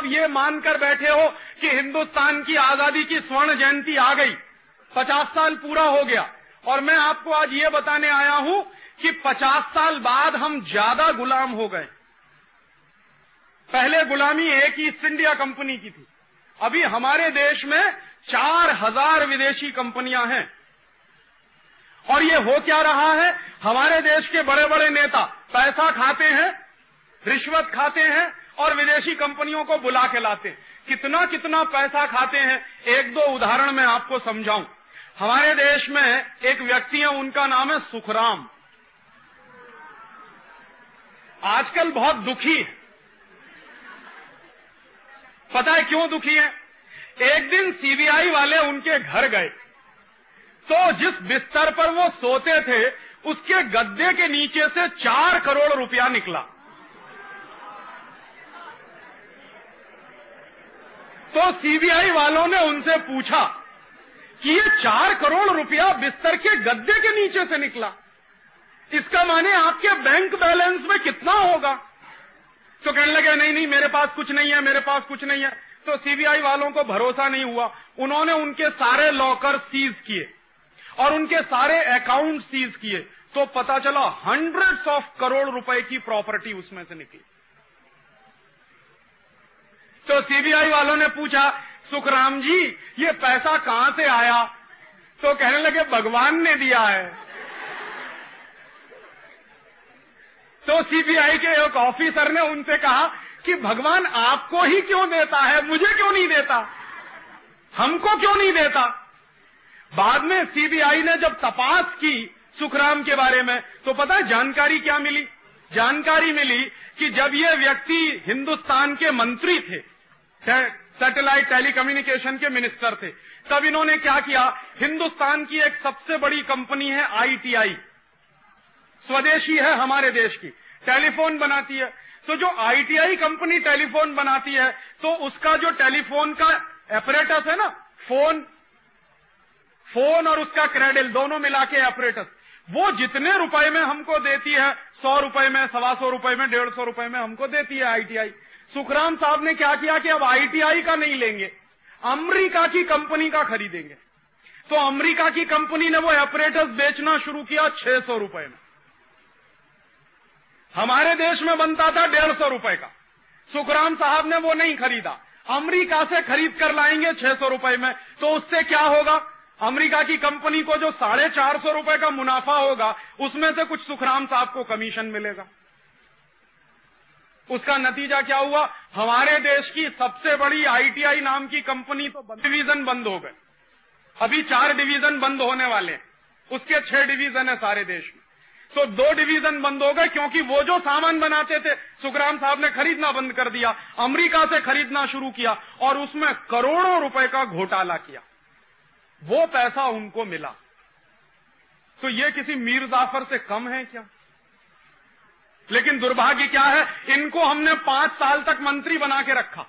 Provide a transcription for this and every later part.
अब ये मानकर बैठे हो कि हिंदुस्तान की आज़ादी की स्वर्ण जयंती आ गई। पचास साल पूरा हो गया। और मैं आपको आज ये बताने आया हूँ कि पचास साल बाद हम ज़्यादा गुलाम हो गए। पहले गुलामी एक ईस्ट इंडिया कंपनी की थी। अभी हमारे देश में चार हज़ार विदेशी कंपनियाँ हैं। और ये हो क्या रहा है? हमारे देश के बड़े बड़े नेता पैसा खाते हैं, रिश्वत खाते हैं और विदेशी कंपनियों को बुला के लाते। कितना कितना पैसा खाते हैं, एक दो उदाहरण मैं आपको समझाऊं। हमारे देश में एक व्यक्ति है, उनका नाम है सुखराम। आजकल बहुत दुखी है। पता है क्यों दुखी है? एक दिन सीबीआई वाले उनके घर गए। तो जिस बिस्तर पर वो सोते थे, उसके गद्दे के नीचे से चार करोड़ रुपया निकला। तो सीबीआई वालों ने उनसे पूछा कि ये चार करोड़ रुपया बिस्तर के गद्दे के नीचे से निकला। इसका माने आपके बैंक बैलेंस में कितना होगा? तो कहने लगे, नहीं नहीं, मेरे पास कुछ नहीं है, मेरे पास कुछ नहीं है। तो सीबीआई वालों को भरोसा नहीं हुआ। उन्होंने उनके सारे लॉकर सीज किए और उनके सारे अकाउंट सीज किए। तो पता चला हंड्रेड्स ऑफ़ करोड़ रुपए की प्रॉपर्टी उसमें से निकली। तो सीबीआई वालों ने पूछा, सुखराम जी, ये पैसा कहाँ से आया? तो कहने लगे, भगवान ने दिया है। तो सीबीआई के एक ऑफिसर ने उनसे कहा कि, भगवान आपको ही क्यों देता है? मुझे क्यों नहीं देता? हमको क्यों नहीं देता? बाद में सीबीआई ने जब तपास की सुखराम के बारे में तो पता है जानकारी क्या मिली? जानकारी मिली कि जब ये व्यक्ति हिंदुस्तान के मंत्री थे सैटेलाइट टेलीकम्युनिकेशन के मिनिस्टर थे। तब इन्होंने क्या किया? हिंदुस्तान की एक सबसे बड़ी कंपनी है आईटीआई स्वदेशी है हमारे देश की। टेलीफोन बनाती है। तो जो आईटीआई कंपनी टेलीफोन बनाती है तो उसका जो टेलीफोन का ऑपरेटस है ना फ़ोन फ़ोन और उसका क्रेडिल दोनों मिला के ऑपरेटस वो जितने रुपए में हमको देती है, सौ रुपए में, सवा सौ रुपए में, डेढ़ सौ रुपए में हमको देती है आईटीआई सुखराम साहब ने क्या किया कि अब आईटीआई का नहीं लेंगे, अमरीका की कंपनी का खरीदेंगे। तो अमरीका की कंपनी ने वो ऑपरेटर्स बेचना शुरू किया छह सौ रुपए में। हमारे देश में बनता था डेढ़ सौ रुपए का। सुखराम साहब ने वो नहीं खरीदा। अमरीका से खरीद कर लाएँगे छह सौ रुपए में। तो उससे क्या होगा? अमेरिका की कंपनी को जो साढ़े चार सौ रुपए का मुनाफा होगा, उसमें से कुछ सुखराम साहब को कमीशन मिलेगा। उसका नतीजा क्या हुआ? हमारे देश की सबसे बड़ी आईटीआई नाम की कंपनी तो डिवीज़न बंद हो गए। अभी चार डिवीज़न बंद होने वाले हैं। उसके छह डिवीज़न है सारे देश में। तो दो डिवीज़न बंद हो गए क्योंकि वो जो सामान बनाते थे, सुखराम साहब ने खरीदना बंद कर दिया, अमेरिका से खरीदना शुरू किया और उसमें करोड़ों रुपए का घोटाला किया। वो पैसा उनको मिला। तो ये किसी मीर जाफ़र से कम है क्या? लेकिन दुर्भाग्य क्या है? इनको हमने पाँच साल तक मंत्री बना के रखा।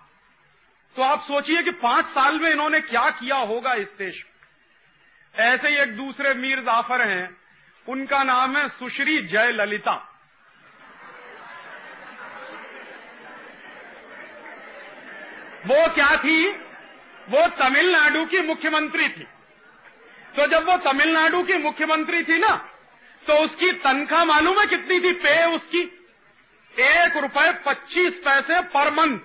तो आप सोचिए कि पाँच साल में इन्होंने क्या किया होगा इस देश में। ऐसे ही एक दूसरे मीर जाफ़र हैं। उनका नाम है सुश्री जय ललिता वो क्या थी? वो तमिलनाडु की मुख्यमंत्री थी। तो जब वो तमिलनाडु की मुख्यमंत्री थी ना तो उसकी तनख्वाह मालूम है कितनी थी? पे उसकी। एक रुपए पच्चीस पैसे per month.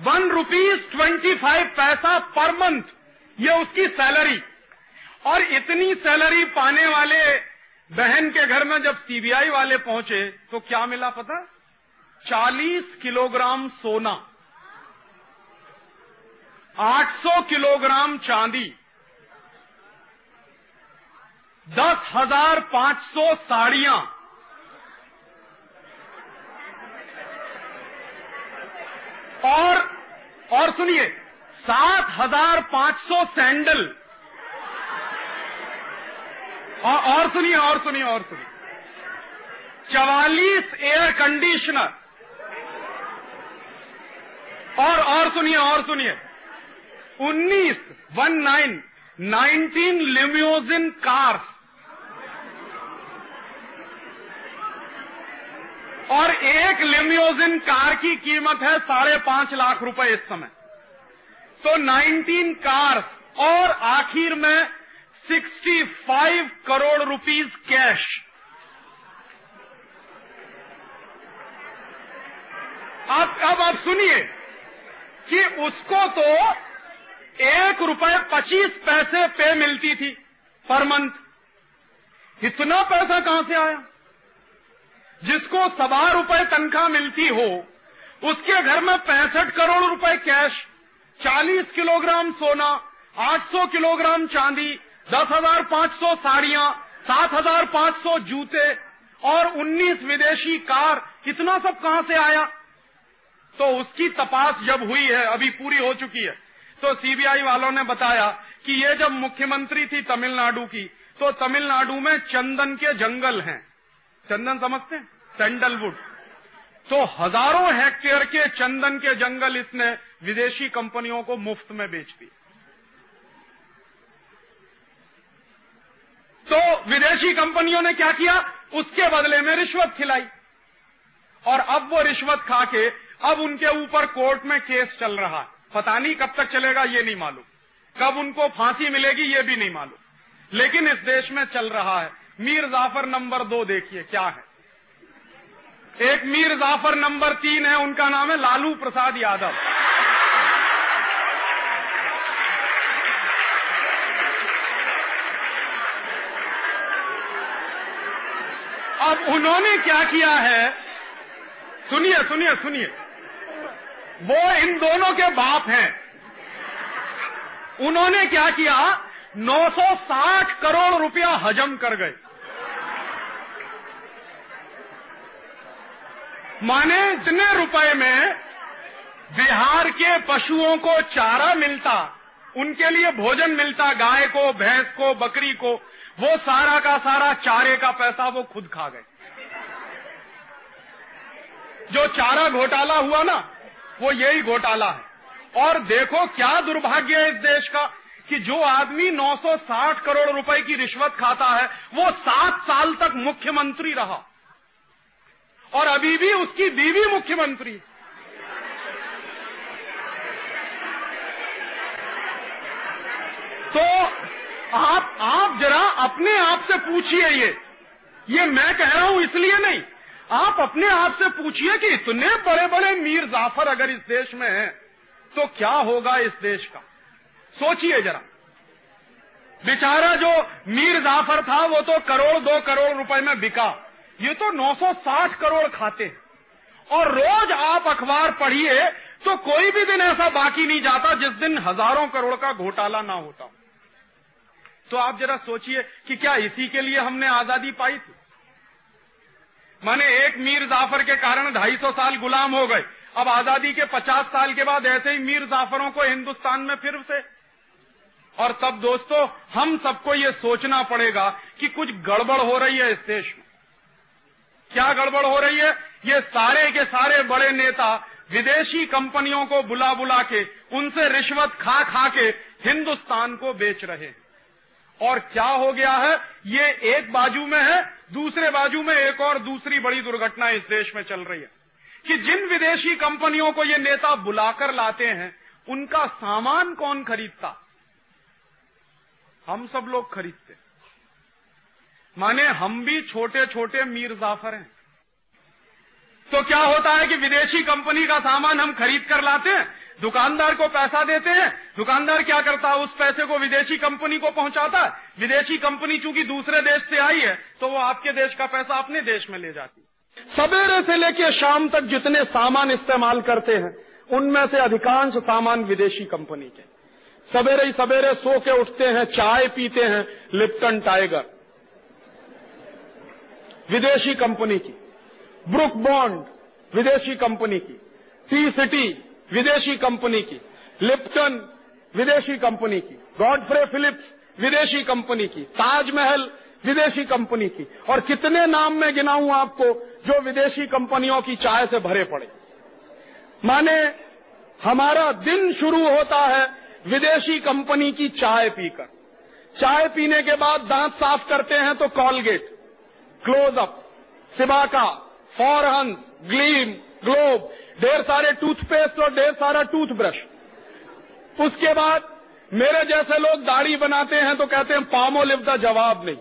One rupees twenty five paisa per month ये उसकी सैलरी और इतनी सैलरी पाने वाले बहन के घर में जब सीबीआई वाले पहुँचे तो क्या मिला पता? चालीस किलोग्राम सोना। 800 किलोग्राम चांदी। दस हज़ार पाँच सौ साड़ियाँ। और और सुनिए सात हज़ार पाँच सौ सैंडल। और, सुनिए और सुनिए और सुनिए। चवालीस एयर कंडीशनर और और सुनिए और सुनिए। उन्नीस one nine nineteen limousine cars और एक लिम्योजिन कार की कीमत है साढ़े पाँच लाख रुपए इस समय। तो 19 कार्स और आखिर में 65 करोड़ रुपीस कैश। आप अब आप सुनिए कि उसको तो एक रुपए पच्चीस पैसे पे मिलती थी पर मंथ। इतना पैसा कहाँ से आया? जिसको सवा रुपए तनख्वाह मिलती हो, उसके घर में पैंसठ करोड़ रुपए कैश, चालीस किलोग्राम सोना, आठ सौ किलोग्राम चांदी, दस हज़ार पाँच सौ साड़ियाँ, सात हज़ार पाँच सौ जूते और उन्नीस विदेशी कार, इतना सब कहाँ से आया? तो उसकी तपास जब हुई है, अभी पूरी हो चुकी है तो सीबीआई वालों ने बताया कि ये जब मुख्यमंत्री थी तमिलनाडु की तो तमिलनाडु में चंदन के जंगल हैं। चंदन समझते हैं? सैंडलवुड तो हज़ारों हेक्टेयर के चंदन के जंगल इसने विदेशी कंपनियों को मुफ़्त में बेच दिए। तो विदेशी कंपनियों ने क्या किया? उसके बदले में रिश्वत खिलाई। और अब वो रिश्वत खा के, अब उनके ऊपर कोर्ट में केस चल रहा है। पता नहीं कब तक चलेगा, ये नहीं मालूम। कब उनको फांसी मिलेगी, ये भी नहीं मालूम। लेकिन इस देश में चल रहा है। मीर जाफ़र नंबर दो देखिए, क्या है? एक मीर जाफ़र नंबर तीन है, उनका नाम है लालू प्रसाद यादव। अब उन्होंने क्या किया है? सुनिए सुनिए सुनिए। वो इन दोनों के बाप हैं। उन्होंने क्या किया? 960 करोड़ रुपया हजम कर गए। माने इतने रुपए में बिहार के पशुओं को चारा मिलता, उनके लिए भोजन मिलता, गाय को, भैंस को, बकरी को, वो सारा का सारा चारे का पैसा वो खुद खा गए। जो चारा घोटाला हुआ ना, वो यही घोटाला है। और देखो क्या दुर्भाग्य है इस देश का कि जो आदमी 960 करोड़ रुपए की रिश्वत खाता है, वो सात साल तक मुख्यमंत्री रहा। और अभी भी उसकी बीवी मुख्यमंत्री। तो आप आप जरा अपने आप से पूछिए ये। ये मैं कह रहा हूँ इसलिए नहीं। आप अपने आप से पूछिए कि इतने बड़े बड़े मीर जाफ़र अगर इस देश में हैं तो क्या होगा इस देश का? सोचिए जरा। बेचारा जो मीर जाफ़र था, वो तो करोड़, दो करोड़ रुपए में बिका। ये तो 960 करोड़ खाते हैं। और रोज आप अखबार पढ़िए तो कोई भी दिन ऐसा बाकी नहीं जाता जिस दिन हज़ारों करोड़ का घोटाला ना होता तो आप जरा सोचिए कि क्या इसी के लिए हमने आज़ादी पाई थी? माने एक मीर जाफ़र के कारण ढाई सौ साल गुलाम हो गए। अब आज़ादी के पचास साल के बाद ऐसे ही मीर जाफरों को हिंदुस्तान में फिर से। और तब दोस्तों, हम सबको ये सोचना पड़ेगा कि कुछ गड़बड़ हो रही है इस देश में। क्या गड़बड़ हो रही है? ये सारे के सारे बड़े नेता विदेशी कंपनियों को बुला बुला के, उनसे रिश्वत खा खा के हिंदुस्तान को बेच रहे हैं। और क्या हो गया है? ये एक बाजू में है, दूसरे बाजू में एक और दूसरी बड़ी दुर्घटना इस देश में चल रही है। कि जिन विदेशी कंपनियों को ये नेता बुलाकर लाते हैं, उनका सामान कौन खरीदता? हम सब लोग खरीदते माने हम भी छोटे छोटे मीर जाफ़र हैं। तो क्या होता है कि विदेशी कंपनी का सामान हम खरीद कर लाते हैं, दुकानदार को पैसा देते हैं, दुकानदार क्या करता है, उस पैसे को विदेशी कंपनी को पहुंचाता है। विदेशी कंपनी चूँकि दूसरे देश से आई है तो वो आपके देश का पैसा अपने देश में ले जाती सवेरे से लेकर शाम तक जितने सामान इस्तेमाल करते हैं, उनमें से अधिकांश सामान विदेशी कंपनी के। सवेरे ही सवेरे सो के उठते हैं, चाय पीते हैं, लिप्टन टाइगर। विदेशी कंपनी की। ब्रुक बॉन्ड, विदेशी कंपनी की। टी सिटी, विदेशी कंपनी की। लिप्टन, विदेशी कंपनी की। गॉडफ्रे फिलिप्स, विदेशी कंपनी की। ताजमहल, विदेशी कंपनी की। और कितने नाम में गिनाऊं आपको जो विदेशी कंपनियों की चाय से भरे पड़े। माने, हमारा दिन शुरू होता है विदेशी कंपनी की चाय पीकर। चाय पीने के बाद दांत साफ़ करते हैं तो Colgate. Closeup Cibaca Forhans Gleem Globe ढेर सारे टूथपेस्ट और ढेर सारा टूथब्रश उसके बाद मेरे जैसे लोग दाढ़ी बनाते हैं तो कहते हैं पामोलिव का जवाब नहीं.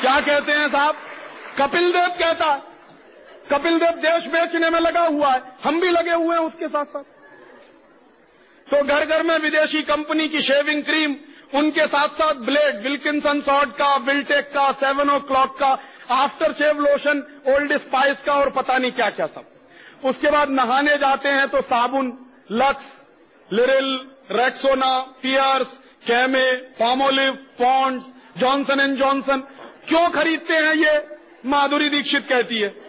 क्या कहते हैं साहब? कपिल देव कहता है कपिल देव देश बेचने में लगा हुआ है, हम भी लगे हुए हैं उसके साथ साथ तो घर घर में विदेशी कंपनी की शेविंग क्रीम उनके साथ साथ ब्लेड, विल्किंसन सॉर्ड का, विल्टेक का, सेवन ओ क्लॉक का, after shave lotion, old spice का और पता नहीं क्या क्या सब। उसके बाद नहाने जाते हैं तो साबुन, Lux, Liril, Rexona, Pears, Camay Palmolive Ponds, Johnson and Johnson. क्यों खरीदते हैं ये? माधुरी दीक्षित कहती है।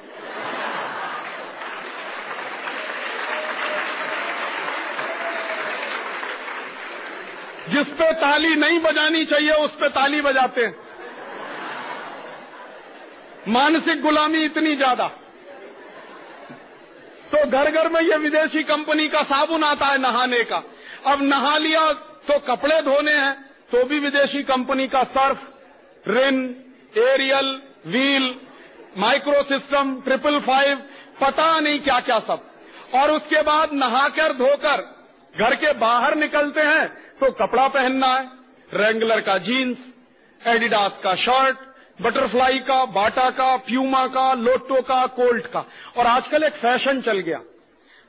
जिस पे ताली नहीं बजानी चाहिए, उस पे ताली बजाते हैं। मानसिक गुलामी इतनी ज़्यादा। तो घर घर में ये विदेशी कंपनी का साबुन आता है नहाने का। अब नहा लिया तो कपड़े धोने हैं तो भी विदेशी कंपनी का Surf, Rin, Ariel, wheel micro system triple five, पता नहीं क्या क्या सब। और उसके बाद नहाकर धोकर घर के बाहर निकलते हैं तो कपड़ा पहनना है। रेंगलर का जीन्स एडिडास का शर्ट बटरफ्लाई का बाटा का प्यूमा का लोटो का कोल्ट का। और आजकल एक फ़ैशन चल गया।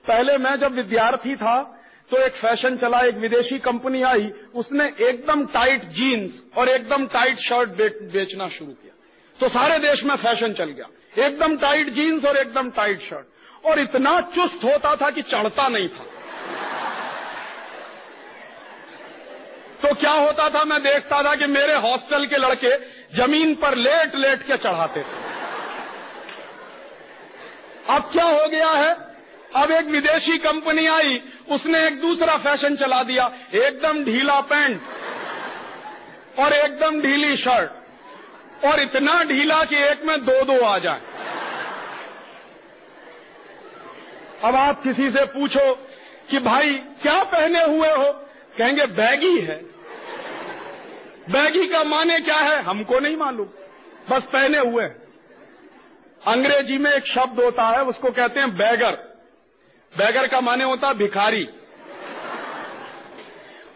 पहले मैं जब विद्यार्थी था तो एक फ़ैशन चला, एक विदेशी कंपनी आई, उसने एकदम टाइट जीन्स और एकदम टाइट शर्ट बेचना शुरू किया। तो सारे देश में फ़ैशन चल गया। एकदम टाइट जीन्स और एकदम टाइट शर्ट और इतना चुस्त होता था कि चढ़ता नहीं था। तो क्या होता था, मैं देखता था कि मेरे हॉस्टल के लड़के ज़मीन पर लेट लेट के चढ़ाते थे। अब क्या हो गया है? अब एक विदेशी कंपनी आई, उसने एक दूसरा फ़ैशन चला दिया, एकदम ढीला पैंट और एकदम ढीली शर्ट और इतना ढीला कि एक में दो दो आ जाए। अब आप किसी से पूछो कि भाई, क्या पहने हुए हो? कहेंगे, बैगी है। बैगी का माने क्या है? हमको नहीं मालूम। बस पहने हुए अंग्रेज़ी में एक शब्द होता है, उसको कहते हैं बैगर। बैगर का माने होता है भिखारी।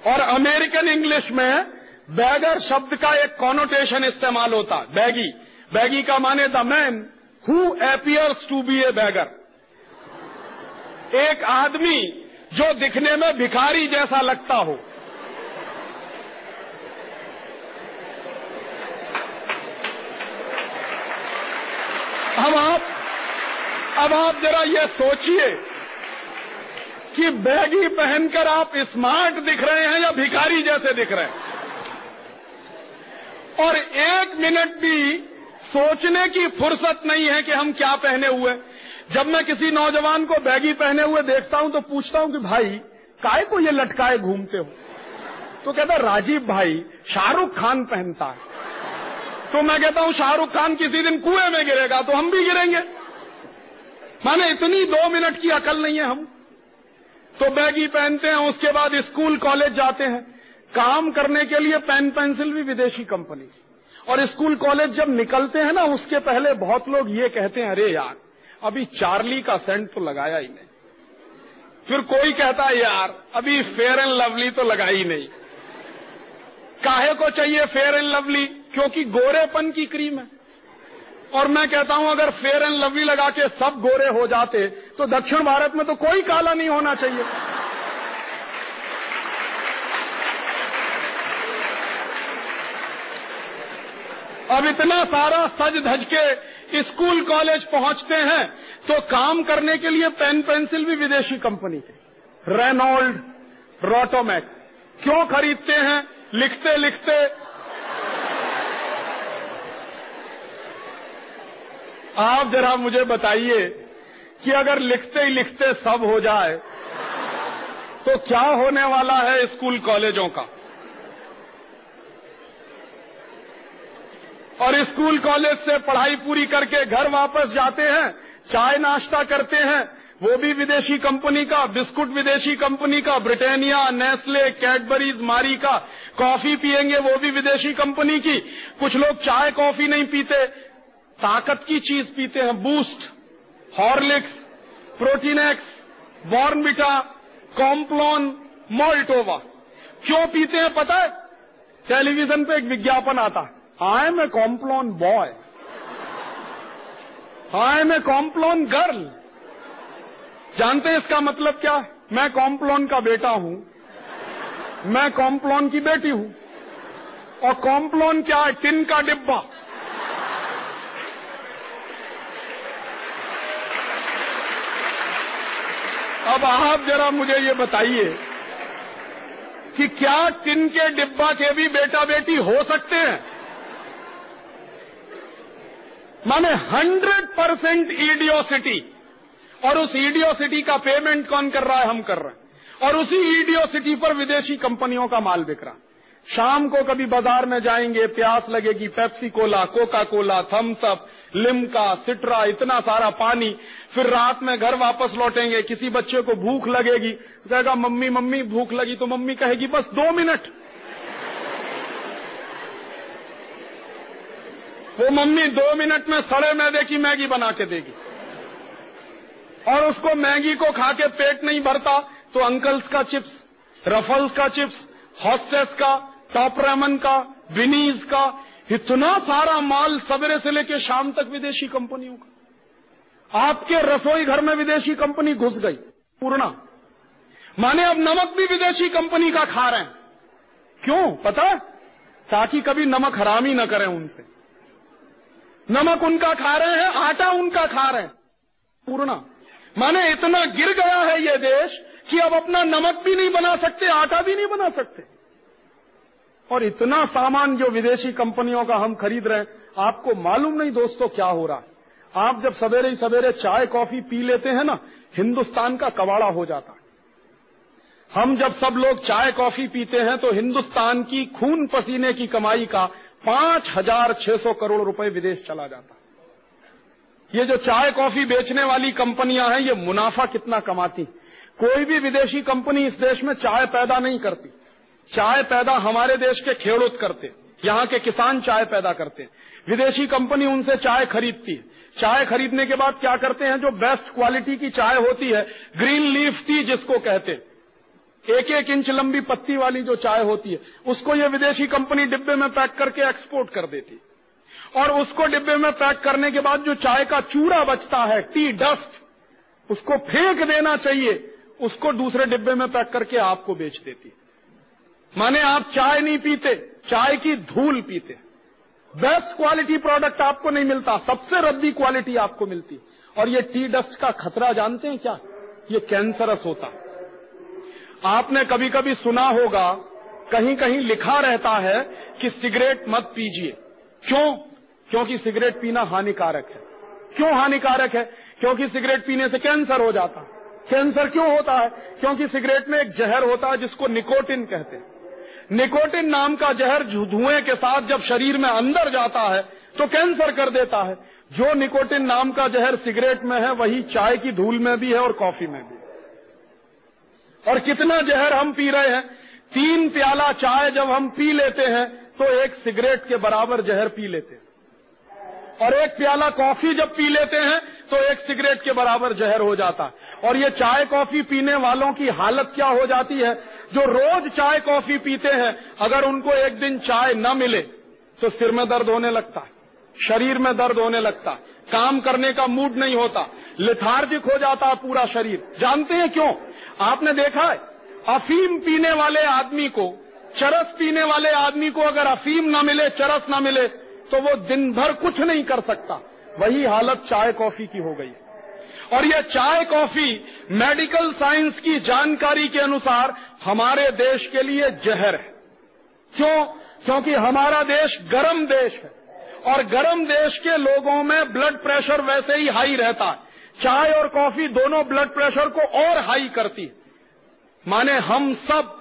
और अमेरिकन इंग्लिश में बैगर शब्द का एक कॉनोटेशन इस्तेमाल होता है, बैगी। बैगी का माने the man who appears to be a beggar एक आदमी जो दिखने में भिखारी जैसा लगता हो। अब आप अब आप जरा ये सोचिए कि बैगी पहनकर आप स्मार्ट दिख रहे हैं या भिखारी जैसे दिख रहे हैं। और एक मिनट भी सोचने की फुर्सत नहीं है कि हम क्या पहने हुए। जब मैं किसी नौजवान को बैगी पहने हुए देखता हूँ तो पूछता हूँ कि, भाई, काय को ये लटकाए घूमते हो? तो कहता, राजीव भाई, शाहरुख खान पहनता है। तो मैं कहता हूँ, शाहरुख खान किसी दिन कुएँ में गिरेगा तो हम भी गिरेंगे। माने इतनी दो मिनट की अकल नहीं है हम। तो बैगी पहनते हैं, उसके बाद स्कूल, कॉलेज जाते हैं। काम करने के लिए पेन पेंसिल भी विदेशी कंपनी और स्कूल, कॉलेज जब निकलते हैं ना, उसके पहले बहुत लोग ये कहते हैं, अरे यार अभी चार्ली का सेंट तो लगाया ही नहीं। फिर कोई कहता है, यार, अभी फेयर एंड लवली तो लगाई नहीं। काहे को चाहिए फेयर एंड लवली? क्योंकि गोरेपन की क्रीम है। और मैं कहता हूँ, अगर फेयर एंड लवली लगा के सब गोरे हो जाते तो दक्षिण भारत में तो कोई काला नहीं होना चाहिए। अब इतना सारा सज धज के स्कूल, कॉलेज पहुँचते हैं तो काम करने के लिए पेन, पेंसिल भी विदेशी कंपनी के। रेनोल्ड, रोटोमैक। क्यों खरीदते हैं? लिखते लिखते। आप जरा मुझे बताइए कि अगर लिखते ही लिखते सब हो जाए तो क्या होने वाला है स्कूल, कॉलेजों का? और स्कूल कॉलेज से पढ़ाई पूरी करके घर वापस जाते हैं, चाय नाश्ता करते हैं, वो भी विदेशी कंपनी का, बिस्कुट विदेशी कंपनी का, ब्रिटानिया, नेस्ले, कैडबरीज, मारी का, कॉफ़ी पियेंगे वो भी विदेशी कंपनी की। कुछ लोग चाय, कॉफ़ी नहीं पीते, ताकत की चीज़ पीते हैं, Boost, Horlicks, Protinex Bournvita Complan, Maltova. क्यों पीते हैं पता है? टेलीविज़न पे एक विज्ञापन आता है। I am a Complan boy I am a Complan girl जानते हैं इसका मतलब क्या? है मैं कॉम्प्लॉन का बेटा हूँ। मैं कॉम्प्लॉन की बेटी हूँ। और कॉम्प्लॉन क्या है? टिन का डिब्बा। अब आप जरा मुझे ये बताइए कि क्या टिन के डिब्बा के भी बेटा बेटी हो सकते हैं? माने हंड्रेड परसेंट ईडियोसिटी और उस ईडियोसिटी का पेमेंट कौन कर रहा है? हम कर रहे हैं। और उसी ईडियोसिटी पर विदेशी कंपनियों का माल बिक रहा। शाम को कभी बाज़ार में जाएँगे, प्यास लगेगी Pepsi cola Coca Cola Thums Up, Limca, Citra, इतना सारा पानी। फिर रात में घर वापस लौटेंगे, किसी बच्चे को भूख लगेगी। कहेगा, मम्मी मम्मी, भूख लगी। तो मम्मी कहेगी, बस दो मिनट। वो मम्मी दो मिनट में सड़े मैदे की मैगी बना के देगी। और उसको मैगी को खा के पेट नहीं भरता तो अंकल्स का चिप्स, रफल्स का चिप्स, हॉस्टेस का, टॉप रेमन का, विनीज का, इतना सारा माल सवेरे से लेकर शाम तक विदेशी कंपनियों का। आपके रसोई घर में विदेशी कंपनी घुस गई, पूर्णा। माने अब नमक भी विदेशी कंपनी का खा रहे हैं। क्यों? पता ताकि कभी नमक हरामी न करें उनसे। नमक उनका खा रहे हैं, आटा उनका खा रहे हैं। पूर्णा, माने इतना गिर गया है ये देश कि अब अपना नमक भी नहीं बना सकते, आटा भी नहीं बना सकते। और इतना सामान जो विदेशी कंपनियों का हम खरीद रहे हैं, आपको मालूम नहीं दोस्तों क्या हो रहा है। आप जब सवेरे ही सवेरे चाय, कॉफ़ी पी लेते हैं ना, हिंदुस्तान का कबाड़ा हो जाता है। हम जब सब लोग चाय, कॉफ़ी पीते हैं तो हिंदुस्तान की खून पसीने की कमाई का पाँच हज़ार छह सौ करोड़ रुपए विदेश चला जाता। ये जो चाय कॉफ़ी बेचने वाली कंपनियाँ हैं, ये मुनाफा कितना कमाती। कोई भी विदेशी कंपनी इस देश में चाय पैदा नहीं करती। चाय पैदा हमारे देश के खेड़ूत करते, यहाँ के किसान चाय पैदा करते। हैं विदेशी कंपनी उनसे चाय खरीदती। है चाय खरीदने के बाद क्या करते हैं, जो बेस्ट क्वालिटी की चाय होती है, ग्रीन लीफ टी जिसको कहते एक एक इंच लंबी पत्ती वाली जो चाय होती है, उसको ये विदेशी कंपनी डिब्बे में पैक करके एक्सपोर्ट कर देती। और उसको डिब्बे में पैक करने के बाद जो चाय का चूड़ा बचता है टी डस्ट उसको फेंक देना चाहिए, उसको दूसरे डिब्बे में पैक करके आपको बेच देती। माने आप चाय नहीं पीते, चाय की धूल पीते। बेस्ट क्वालिटी प्रोडक्ट आपको नहीं मिलता, सबसे रद्दी क्वालिटी आपको मिलती। और ये टी डस्ट का खतरा जानते हैं क्या? ये कैंसरस होता। आपने कभी कभी सुना होगा कहीं कहीं लिखा रहता है कि सिगरेट मत पीजिए। क्यों? क्योंकि सिगरेट पीना हानिकारक है। क्यों हानिकारक है? क्योंकि सिगरेट पीने से कैंसर हो जाता। है कैंसर क्यों होता है? क्योंकि सिगरेट में एक जहर होता है जिसको निकोटिन कहते हैं। निकोटिन नाम का जहर धुएँ के साथ जब शरीर में अंदर जाता है तो कैंसर कर देता है। जो निकोटिन नाम का जहर सिगरेट में है, वही चाय की धूल में भी है और कॉफ़ी में भी। और कितना जहर हम पी रहे हैं। तीन प्याला चाय जब हम पी लेते हैं तो एक सिगरेट के बराबर जहर पी लेते हैं। और एक प्याला कॉफ़ी जब पी लेते हैं तो एक सिगरेट के बराबर जहर हो जाता है। और ये चाय कॉफ़ी पीने वालों की हालत क्या हो जाती है? जो रोज चाय कॉफ़ी पीते हैं, अगर उनको एक दिन चाय न मिले तो सिर में दर्द होने लगता है। शरीर में दर्द होने लगता। काम करने का मूड नहीं होता। लिथार्जिक हो जाता है पूरा शरीर। जानते हैं क्यों? आपने देखा है? अफीम पीने वाले आदमी को, चरस पीने वाले आदमी को अगर अफीम न मिले, चरस न मिले तो वो दिन भर कुछ नहीं कर सकता। वही हालत चाय कॉफ़ी की हो गई और यह चाय कॉफ़ी मेडिकल साइंस की जानकारी के अनुसार हमारे देश के लिए जहर है। क्यों? क्योंकि हमारा देश गर्म देश है। और गर्म देश के लोगों में ब्लड प्रेशर वैसे ही हाई रहता है। चाय और कॉफ़ी दोनों ब्लड प्रेशर को और हाई करती है। माने हम सब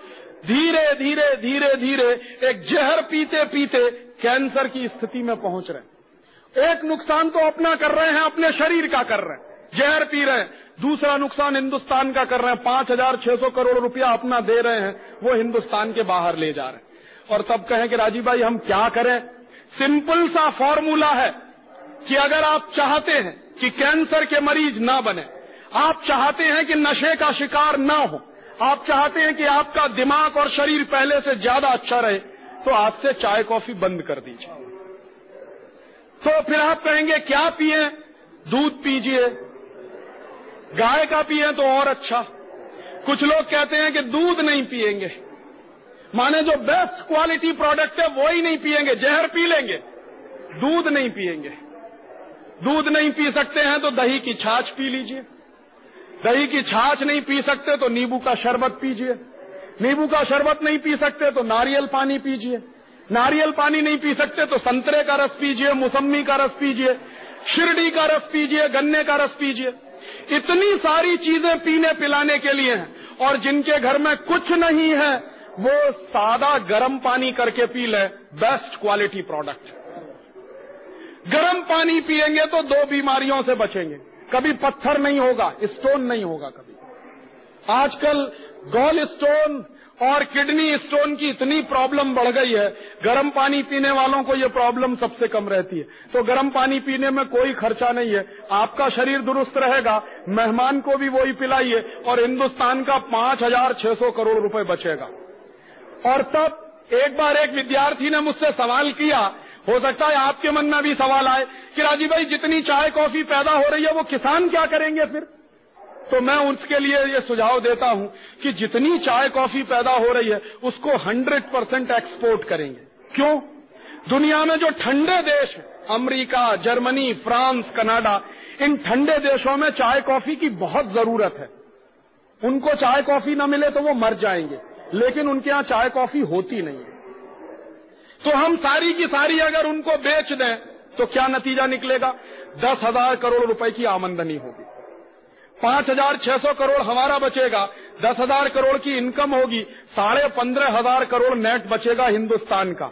धीरे धीरे धीरे धीरे एक जहर पीते पीते कैंसर की स्थिति में पहुँच रहे हैं। एक नुकसान तो अपना कर रहे हैं, अपने शरीर का कर रहे हैं। जहर पी रहे हैं, दूसरा नुकसान हिंदुस्तान का कर रहे हैं। पाँच हज़ार छह सौ करोड़ रुपया अपना दे रहे हैं, वो हिंदुस्तान के बाहर ले जा रहे हैं। और तब कहें कि राजीव भाई, हम क्या करें? सिंपल सा फॉर्मूला है कि अगर आप चाहते हैं कि कैंसर के मरीज़ ना बने, आप चाहते हैं कि नशे का शिकार ना हो, आप चाहते हैं कि आपका दिमाग और शरीर पहले से ज़्यादा अच्छा रहे तो आज से चाय कॉफ़ी बंद कर दीजिए। तो फिर आप कहेंगे, क्या पिए? दूध पीजिए। गाय का पिए तो और अच्छा। कुछ लोग कहते हैं कि दूध नहीं पिएँगे। माने जो बेस्ट क्वालिटी प्रोडक्ट है, वो ही नहीं पिएँगे जहर पी लेंगे। दूध नहीं पिएँगे दूध नहीं पी सकते हैं तो दही की छाछ पी लीजिए। दही की छाछ नहीं पी सकते तो नींबू का शरबत पीजिए। नींबू का शरबत नहीं पी सकते तो नारियल पानी पीजिए। नारियल पानी नहीं पी सकते तो संतरे का रस पीजिए मौसमी का रस पीजिए, शिरडी का रस पीजिए, गन्ने का रस पीजिए। इतनी सारी चीज़ें पीने पिलाने के लिए हैं, और जिनके घर में कुछ नहीं है वो सादा गर्म पानी करके पी ले बेस्ट क्वालिटी प्रोडक्ट गर्म पानी पिएँगे तो दो बीमारियों से बचेंगे। कभी पत्थर नहीं होगा स्टोन नहीं होगा कभी। आजकल गोल स्टोन और किडनी स्टोन की इतनी प्रॉब्लम बढ़ गई है। गर्म पानी पीने वालों को ये प्रॉब्लम सबसे कम रहती है। तो गर्म पानी पीने में कोई खर्चा नहीं है। आपका शरीर दुरुस्त रहेगा, मेहमान को भी वही पिलाइए और हिंदुस्तान का पाँच हज़ार छह सौ करोड़ रुपए बचेगा। और तब एक बार एक विद्यार्थी ने मुझसे सवाल किया, हो सकता है आपके मन में भी सवाल आए कि राजीव भाई, जितनी चाय कॉफ़ी पैदा हो रही है, वो किसान क्या करेंगे फिर? तो मैं उसके लिए ये सुझाव देता हूँ कि जितनी चाय कॉफ़ी पैदा हो रही है, उसको 100 परसेंट एक्सपोर्ट करेंगे। क्यों? दुनिया में जो ठंडे देश अमेरिका, जर्मनी, फ्रांस, कनाडा, इन ठंडे देशों में चाय कॉफ़ी की बहुत ज़रूरत है। उनको चाय कॉफ़ी न मिले तो वो मर जाएँगे। लेकिन उनके यहाँ चाय कॉफ़ी होती नहीं है। तो हम सारी की सारी अगर उनको बेच दें तो क्या नतीजा निकलेगा? दस हज़ार करोड़ रुपए की आमंदनी होगी। पाँच हज़ार छह सौ करोड़ हमारा बचेगा। दस हज़ार करोड़ की इनकम होगी। साढ़े पंद्रह हज़ार करोड़ नेट बचेगा हिंदुस्तान का।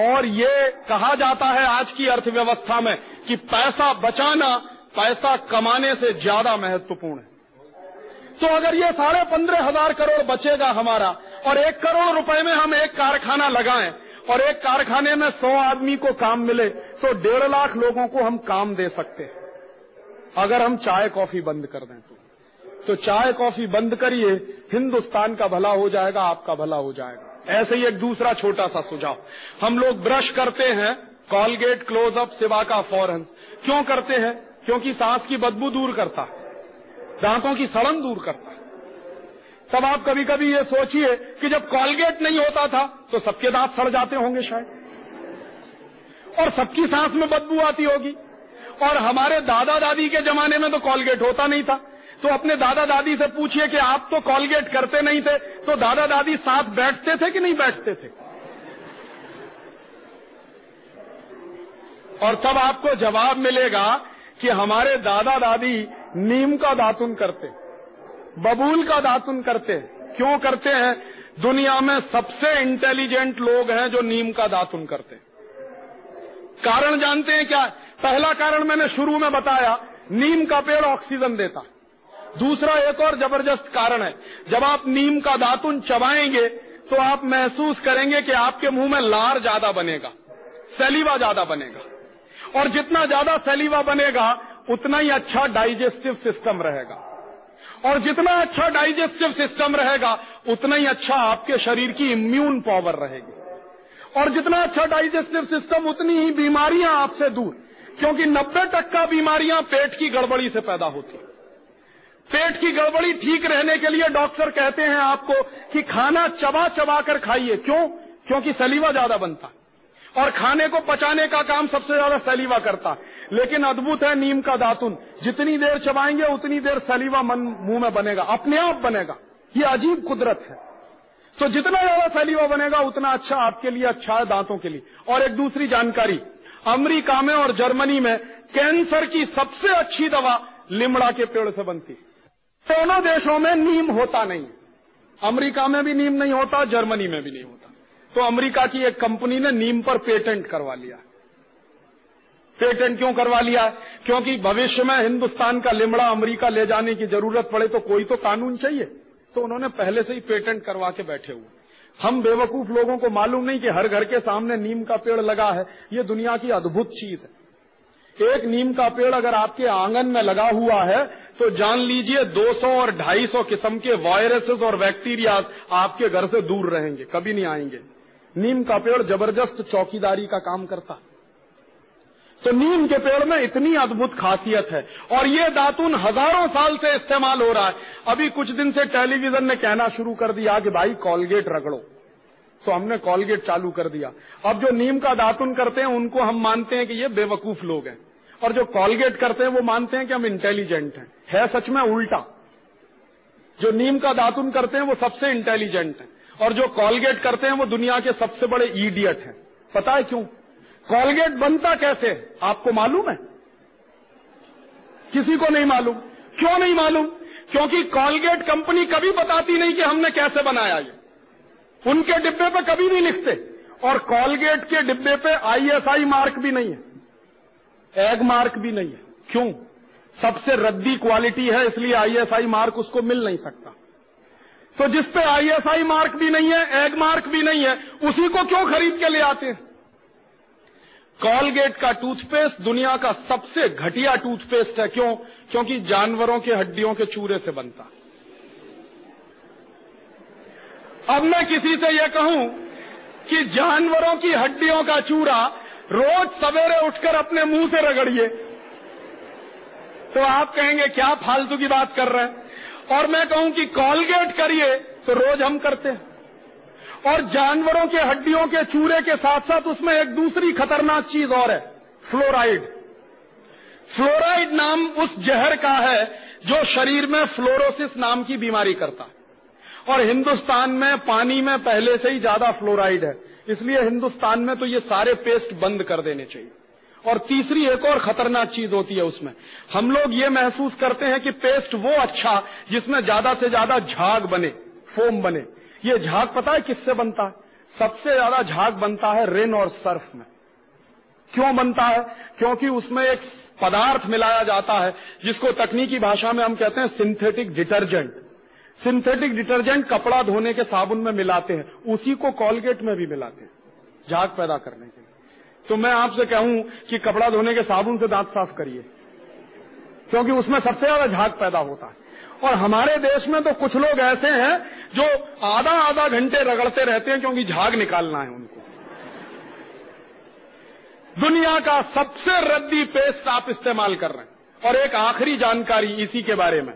और ये कहा जाता है आज की अर्थव्यवस्था में कि पैसा बचाना, पैसा कमाने से ज़्यादा महत्वपूर्ण है। तो अगर ये साढ़े पंद्रह हज़ार करोड़ बचेगा हमारा, और एक करोड़ रुपए में हम एक कारखाना लगाएँ, और एक कारखाने में सौ आदमी को काम मिले तो डेढ़ लाख लोगों को हम काम दे सकते हैं। अगर हम चाय कॉफ़ी बंद कर दें तो। तो चाय कॉफ़ी बंद करिए, हिंदुस्तान का भला हो जाएगा, आपका भला हो जाएगा। ऐसे ही एक दूसरा छोटा सा सुझाव। हम लोग ब्रश करते हैं, कॉलगेट, क्लोजअप, सिवा का फॉरन क्यों करते हैं? क्योंकि सांस की बदबू दूर करता है। दांतों की सड़न दूर करता है। तब आप कभी कभी ये सोचिए कि जब कॉलगेट नहीं होता था तो सबके दांत सड़ जाते होंगे शायद। और सबकी सांस में बदबू आती होगी। और हमारे दादा दादी के जमाने में तो कॉलगेट होता नहीं था। तो अपने दादा दादी से पूछिए कि आप तो कॉलगेट करते नहीं थे तो दादा दादी साथ बैठते थे कि नहीं बैठते थे? और तब आपको जवाब मिलेगा कि हमारे दादा दादी नीम का दातुन करते, बबूल का दातुन करते। क्यों करते हैं? दुनिया में सबसे इंटेलिजेंट लोग हैं जो नीम का दातुन करते। कारण जानते हैं क्या? पहला कारण मैंने शुरू में बताया, नीम का पेड़ ऑक्सीजन देता। दूसरा एक और ज़बरदस्त कारण है, जब आप नीम का दातुन चबाएँगे तो आप महसूस करेंगे कि आपके मुँह में लार ज़्यादा बनेगा सैलीवा ज़्यादा बनेगा। और जितना ज़्यादा सैलीवा बनेगा, उतना ही अच्छा डाइजेस्टिव सिस्टम रहेगा। और जितना अच्छा डाइजेस्टिव सिस्टम रहेगा, उतना ही अच्छा आपके शरीर की इम्यून पावर रहेगी। और जितना अच्छा डाइजेस्टिव सिस्टम, उतनी ही बीमारियाँ आपसे दूर। क्योंकि 90 टक्का बीमारियाँ पेट की गड़बड़ी से पैदा होती पेट की गड़बड़ी ठीक रहने के लिए डॉक्टर कहते हैं आपको कि खाना चबा चबा कर खाइए। क्यों? क्योंकि सलीवा ज़्यादा बनता और खाने को पचाने का काम सबसे ज़्यादा सलीवा करता। लेकिन अद्भुत है नीम का दातुन। जितनी देर चबाएँगे, उतनी देर सलीवा मन, मुँह में बनेगा। अपने आप बनेगा। ये अजीब कुदरत है। तो जितना ज़्यादा सलीवा बनेगा, उतना अच्छा आपके लिए अच्छा है दांतों के लिए। और एक दूसरी जानकारी। अमेरिका में और जर्मनी में कैंसर की सबसे अच्छी दवा लिमड़ा के पेड़ से बनती दोनों देशों में नीम होता नहीं। अमेरिका में भी नीम नहीं होता, जर्मनी में भी नहीं होता। तो अमेरिका की एक कंपनी ने नीम पर पेटेंट करवा लिया। पेटेंट क्यों करवा लिया? क्योंकि भविष्य में हिंदुस्तान का लिमड़ा अमेरिका ले जाने की ज़रूरत पड़े तो कोई तो कानून चाहिए। तो उन्होंने पहले से ही पेटेंट करवा के बैठे हुए। हम बेवकूफ़ लोगों को मालूम नहीं कि हर घर के सामने नीम का पेड़ लगा है। ये दुनिया की अद्भुत चीज़ है। एक नीम का पेड़ अगर आपके आँगन में लगा हुआ है तो जान लीजिए 200 और 250 किस्म के वायरसेस और बैक्टीरिया आपके घर से दूर रहेंगे, कभी नहीं आएँगे। नीम का पेड़ ज़बरदस्त चौकीदारी का काम करता। तो नीम के पेड़ में इतनी अद्भुत खासियत है। और ये दातुन हज़ारों साल से इस्तेमाल हो रहा है। अभी कुछ दिन से टेलीविज़न ने कहना शुरू कर दिया कि भाई कॉलगेट रगड़ो। तो हमने कॉलगेट चालू कर दिया। अब जो नीम का दातुन करते हैं, उनको हम मानते हैं कि ये बेवकूफ़ लोग हैं। और जो कॉलगेट करते हैं, वो मानते हैं कि हम इंटेलिजेंट हैं। है सच में उल्टा। जो नीम का दातुन करते हैं, वो सबसे इंटेलिजेंट है। और जो कॉलगेट करते हैं वो दुनिया के सबसे बड़े ईडियट हैं। पता है क्यों? कॉलगेट बनता कैसे? आपको मालूम है? किसी को नहीं मालूम। क्यों नहीं मालूम? क्योंकि कॉलगेट कंपनी कभी बताती नहीं कि हमने कैसे बनाया ये। उनके डिब्बे पे कभी नहीं लिखते। और कॉलगेट के डिब्बे पे आईएसआई मार्क भी नहीं है। एग मार्क भी नहीं है। क्यों? सबसे रद्दी क्वालिटी है, इसलिए आईएसआई मार्क उसको मिल नहीं सकता। तो जिस पे आईएसआई मार्क भी नहीं है एग मार्क भी नहीं है, उसी को क्यों खरीद के ले आते हैं? कॉलगेट का टूथपेस्ट दुनिया का सबसे घटिया टूथपेस्ट है। क्यों? क्योंकि जानवरों के हड्डियों के चूरे से बनता। अब मैं किसी से यह कहूँ कि जानवरों की हड्डियों का चूरा रोज सवेरे उठकर अपने मुँह से रगड़िए। तो आप कहेंगे, क्या फालतू की बात कर रहे हैं? और मैं कहूँ कि कॉलगेट करिए तो रोज हम करते हैं। और जानवरों के हड्डियों के चूरे के साथ साथ उसमें एक दूसरी खतरनाक चीज़ और है, फ्लोराइड। फ्लोराइड नाम उस जहर का है जो शरीर में फ्लोरोसिस नाम की बीमारी करता है। और हिंदुस्तान में पानी में पहले से ही ज़्यादा फ्लोराइड है, इसलिए हिंदुस्तान में तो ये सारे पेस्ट बंद कर देने चाहिए। और तीसरी एक और खतरनाक चीज़ होती है उसमें। हम लोग ये महसूस करते हैं कि पेस्ट वो अच्छा जिसमें ज़्यादा से ज़्यादा झाग बने फोम बने। ये झाग पता है किससे बनता है? सबसे ज़्यादा झाग बनता है रेन और सर्फ में। क्यों बनता है? क्योंकि उसमें एक पदार्थ मिलाया जाता है, जिसको तकनीकी भाषा में हम कहते हैं सिंथेटिक डिटर्जेंट सिंथेटिक डिटर्जेंट कपड़ा धोने के साबुन में मिलाते हैं, उसी को कॉलगेट में भी मिलाते हैं, झाग पैदा करने के लिए। तो मैं आपसे कहूँ कि कपड़ा धोने के साबुन से दांत साफ़ करिए, क्योंकि उसमें सबसे ज़्यादा झाग पैदा होता है। और हमारे देश में तो कुछ लोग ऐसे हैं जो आधा आधा घंटे रगड़ते रहते हैं क्योंकि झाग निकालना है उनको। दुनिया का सबसे रद्दी पेस्ट आप इस्तेमाल कर रहे हैं। और एक आखिरी जानकारी इसी के बारे में।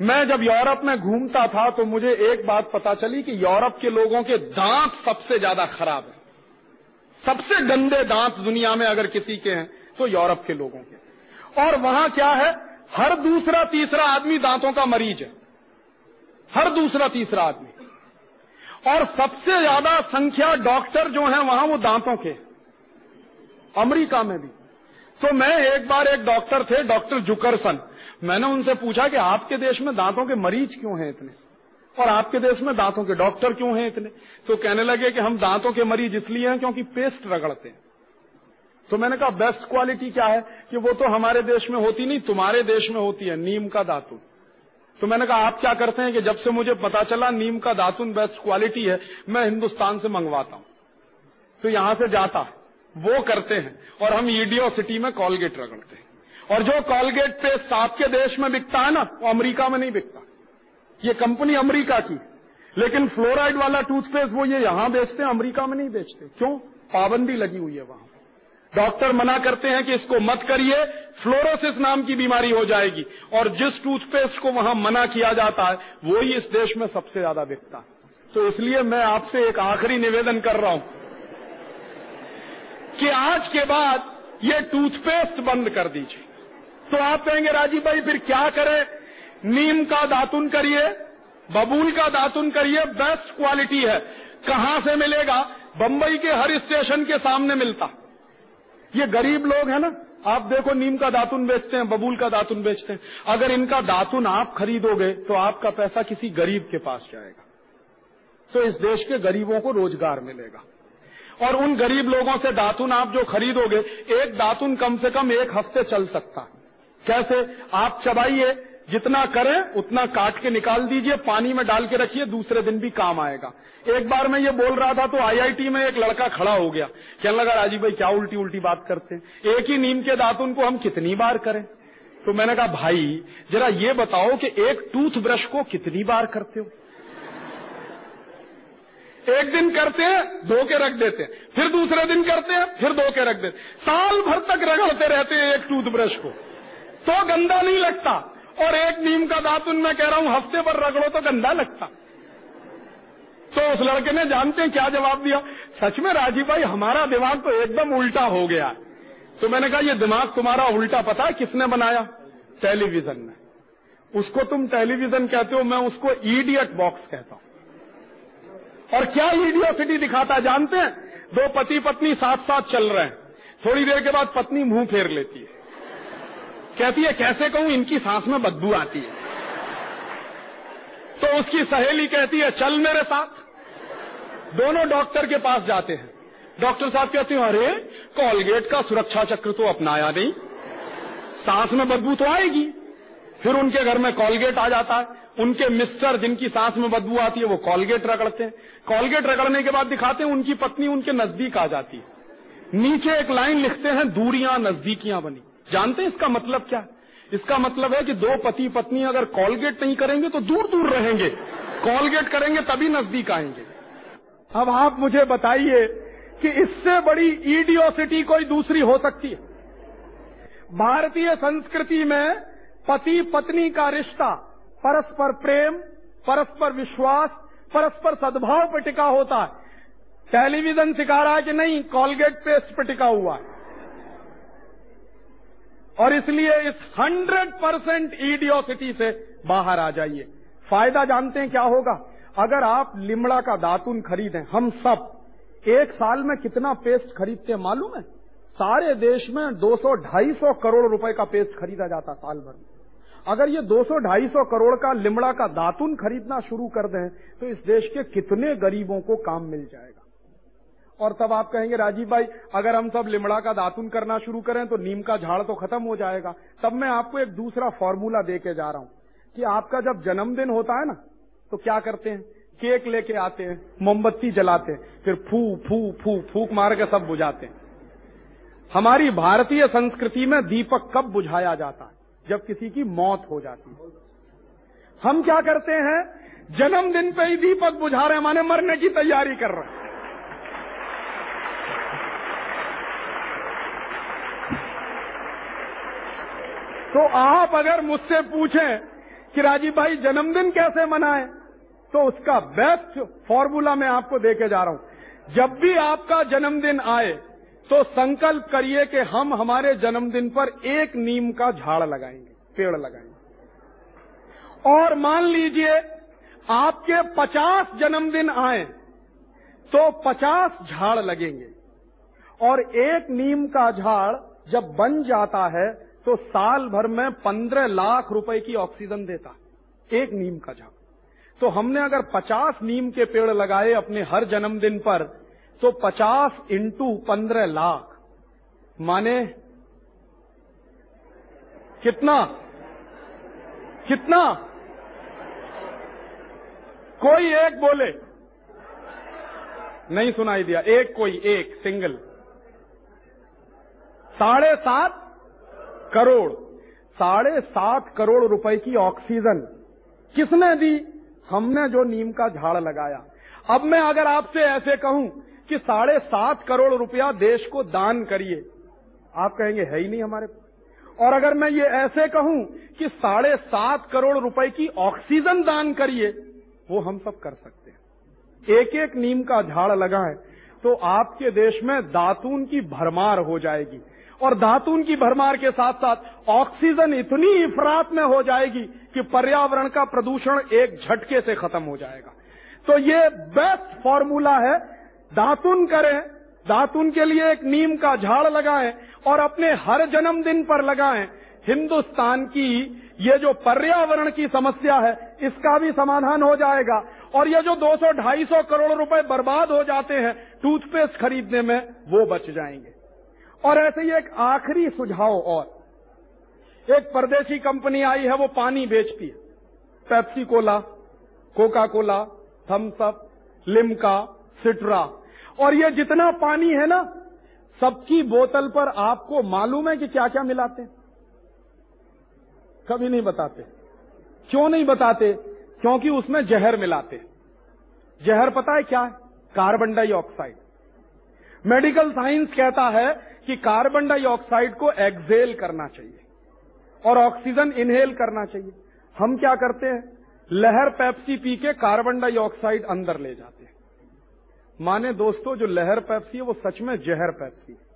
मैं जब यूरोप में घूमता था तो मुझे एक बात पता चली कि यूरोप के लोगों के दांत सबसे ज़्यादा खराब है। सबसे गंदे दांत दुनिया में अगर किसी के हैं तो यूरोप के लोगों के। और वहाँ क्या है? हर दूसरा तीसरा आदमी दांतों का मरीज़ है। हर दूसरा तीसरा आदमी। और सबसे ज़्यादा संख्या डॉक्टर जो हैं, वहाँ वो दांतों के अमेरिका में भी। तो मैं एक बार एक डॉक्टर थे, डॉक्टर जुकरसन। मैंने उनसे पूछा कि आपके देश में दांतों के मरीज़ क्यों हैं इतने? और आपके देश में दांतों के डॉक्टर क्यों हैं इतने? तो कहने लगे कि हम दांतों के मरीज़ इसलिए हैं क्योंकि पेस्ट रगड़ते हैं। तो मैंने कहा, बेस्ट क्वालिटी क्या है? कि वो तो हमारे देश में होती नहीं, तुम्हारे देश में होती है, नीम का दातुन। तो मैंने कहा, आप क्या करते हैं कि जब से मुझे पता चला नीम का दातुन बेस्ट क्वालिटी है, मैं हिंदुस्तान से मंगवाता हूँ। तो यहाँ से जाता वो करते हैं और हम ईडीओ सिटी में कॉलगेट रगड़ते हैं। और जो कॉलगेट पेस्ट आपके देश में बिकता है ना, वो अमरीका में नहीं बिकता। ये कंपनी अमरीका की। लेकिन फ्लोराइड वाला टूथपेस्ट वो ये यहाँ बेचते हैं, अमरीका में नहीं बेचते। क्यों? पाबंदी लगी हुई है वहाँ डॉक्टर मना करते हैं कि इसको मत करिए, फ्लोरोसिस नाम की बीमारी हो जाएगी। और जिस टूथपेस्ट को वहाँ मना किया जाता है, वो ही इस देश में सबसे ज़्यादा बिकता है। तो इसलिए मैं आपसे एक आखिरी निवेदन कर रहा हूँ कि आज के बाद ये टूथपेस्ट बंद कर दीजिए। तो आप कहेंगे, राजीव भाई, फिर क्या करें? नीम का दातुन करिए, बबूल का दातुन करिए बेस्ट क्वालिटी है। कहाँ से मिलेगा? बंबई के हर स्टेशन के सामने मिलता। ये गरीब लोग हैं ना? आप देखो, नीम का दातुन बेचते हैं, बबूल का दातुन बेचते हैं। अगर इनका दातुन आप खरीदोगे तो आपका पैसा किसी गरीब के पास जाएगा। तो इस देश के गरीबों को रोज़गार मिलेगा। और उन गरीब लोगों से दातुन आप जो खरीदोगे, एक दातुन कम से कम एक हफ़्ते चल सकता। कैसे? आप चबाइए जितना करें, उतना काट के निकाल दीजिए, पानी में डाल के रखिए, दूसरे दिन भी काम आएगा। एक बार मैं ये बोल रहा था तो आईआईटी में एक लड़का खड़ा हो गया। कहने लगा, राजीव भाई, क्या उल्टी उल्टी बात करते हैं? एक ही नीम के दातुन को हम कितनी बार करें? तो मैंने कहा, भाई, जरा ये बताओ कि एक टूथ ब्रश को कितनी बार करते हो? एक दिन करते हैं, धो के रख देते हैं। फिर दूसरे दिन करते हैं, फिर धो के रख देते साल भर तक रगड़ते रहते हैं एक टूथ ब्रश को। तो गंदा नहीं लगता। और एक नीम का दातुन मैं कह रहा हूँ, हफ़्ते पर रगड़ो तो गंदा लगता। तो उस लड़के ने जानते हैं क्या जवाब दिया? सच में राजीव भाई, हमारा दिमाग तो एकदम उल्टा हो गया। तो मैंने कहा, ये दिमाग तुम्हारा उल्टा पता है किसने बनाया? टेलीविज़न ने। उसको तुम टेलीविज़न कहते हो, मैं उसको ईडियट बॉक्स कहता हूँ। और क्या ईडियोसिटी दिखाता, जानते हैं? दो पति पत्नी साथ साथ चल रहे हैं। थोड़ी देर के बाद पत्नी मुँह फेर लेती है। कहती है, कैसे कहूँ, इनकी सांस में बदबू आती है। तो उसकी सहेली कहती है, चल मेरे साथ। दोनों डॉक्टर के पास जाते हैं। डॉक्टर साहब कहते हैं, अरे, कॉलगेट का सुरक्षा चक्र तो अपनाया नहीं। सांस में बदबू तो आएगी। फिर उनके घर में कॉलगेट आ जाता है। उनके मिस्टर जिनकी सांस में बदबू आती है, वो कॉलगेट रगड़ते हैं। कॉलगेट रगड़ने के बाद दिखाते हैं, उनकी पत्नी उनके नज़दीक आ जाती है। नीचे एक लाइन लिखते हैं, दूरियाँ नजदीकियाँ बनी। जानते हैं इसका मतलब क्या? इसका मतलब है कि दो पति पत्नी अगर कॉलगेट नहीं करेंगे तो दूर दूर रहेंगे। कॉलगेट करेंगे तभी नज़दीक आएँगे। अब आप मुझे बताइए कि इससे बड़ी ईडियोसिटी कोई दूसरी हो सकती है? भारतीय संस्कृति में पति पत्नी का रिश्ता परस्पर प्रेम, परस्पर विश्वास, परस्पर सद्भाव पर टिका होता है। टेलीविज़न सिखा रहा है कि नहीं कॉलगेट पेस्ट पर टिका हुआ है। और इसलिए इस हंड्रेड परसेंट ईडियोसिटी से बाहर आ जाइए। फ़ायदा जानते हैं क्या होगा? अगर आप लिमड़ा का दातुन खरीदें, हम सब, एक साल में कितना पेस्ट खरीदते हैं मालूम है? सारे देश में 200-250 करोड़ रुपए का पेस्ट खरीदा जाता साल भर में। अगर ये 200-250 करोड़ का लिमड़ा का दातुन खरीदना शुरू कर दें तो इस देश के कितने गरीबों को काम मिल जाएगा। और तब आप कहेंगे, राजीव भाई, अगर हम सब लिमड़ा का दातुन करना शुरू करें तो नीम का झाड़ तो खत्म हो जाएगा। तब मैं आपको एक दूसरा फॉर्मूला दे के जा रहा हूँ कि आपका जब जन्मदिन होता है ना तो क्या करते हैं? केक लेके आते हैं, मोमबत्ती जलाते हैं, फिर फू फू फू, फूक मार के सब बुझाते हैं। हमारी भारतीय संस्कृति में दीपक कब बुझाया जाता है? जब किसी की मौत हो जाती है। हम क्या करते हैं? जन्मदिन पे ही दीपक बुझा रहे हैं, माने मरने की तैयारी कर रहे हैं। तो आप अगर मुझसे पूछें कि राजीव भाई, जन्मदिन कैसे मनाएँ तो उसका बेस्ट फॉर्मूला मैं आपको देके जा रहा हूँ। जब भी आपका जन्मदिन आए तो संकल्प करिए कि हम हमारे जन्मदिन पर एक नीम का झाड़ लगाएँगे, पेड़ लगाएँगे। और मान लीजिए, आपके पचास जन्मदिन आए तो पचास झाड़ लगेंगे। और एक नीम का झाड़ जब बन जाता है तो साल भर में पंद्रह लाख रुपए की ऑक्सीजन देता, एक नीम का झाड़ तो हमने अगर पचास नीम के पेड़ लगाए अपने हर जन्मदिन पर तो पचास इंटू पंद्रह लाख, माने कितना? कितना? कोई एक बोले। नहीं सुनाई दिया, एक कोई, एक, सिंगल। साढ़े सात करोड़, साढ़े सात करोड़ रुपए की ऑक्सीजन किसने दी? हमने जो नीम का झाड़ लगाया। अब मैं अगर आपसे ऐसे कहूँ कि साढ़े सात करोड़ रुपया देश को दान करिए, आप कहेंगे, है ही नहीं हमारे और अगर मैं ये ऐसे कहूँ कि साढ़े सात करोड़ रुपए की ऑक्सीजन दान करिए, वो हम सब कर सकते हैं। एक एक नीम का झाड़ लगाएँ तो आपके देश में दातून की भरमार हो जाएगी। और धातुन की भरमार के साथ साथ ऑक्सीजन इतनी इफरात में हो जाएगी कि पर्यावरण का प्रदूषण एक झटके से खत्म हो जाएगा। तो ये बेस्ट फॉर्मूला है दातुन करें दातुन के लिए एक नीम का झाड़ लगाएँ और अपने हर जन्मदिन पर लगाएँ। हिंदुस्तान की ये जो पर्यावरण की समस्या है, इसका भी समाधान हो जाएगा और ये जो 200-250 करोड़ रुपए बर्बाद हो जाते हैं टूथपेस्ट खरीदने में वो बच जाएँगे। और ऐसे ही एक आखिरी सुझाव और। एक परदेशी कंपनी आई है, वो पानी बेचती है। Pepsi cola Coca Cola Thums Up Limca, Citra. और ये जितना पानी है ना, सबकी बोतल पर आपको मालूम है कि क्या क्या मिलाते हैं? कभी नहीं बताते। क्यों नहीं बताते? क्योंकि उसमें जहर मिलाते जहर पता है क्या है? Carbon dioxide. मेडिकल साइंस कहता है कि कार्बन डाइऑक्साइड को एक्सेल करना चाहिए और ऑक्सीजन इनहेल करना चाहिए। हम क्या करते हैं? लहर पेप्सी पी के कार्बन डाइऑक्साइड अंदर ले जाते हैं। माने दोस्तों, जो लहर पेप्सी है, वो सच में जहर पेप्सी है।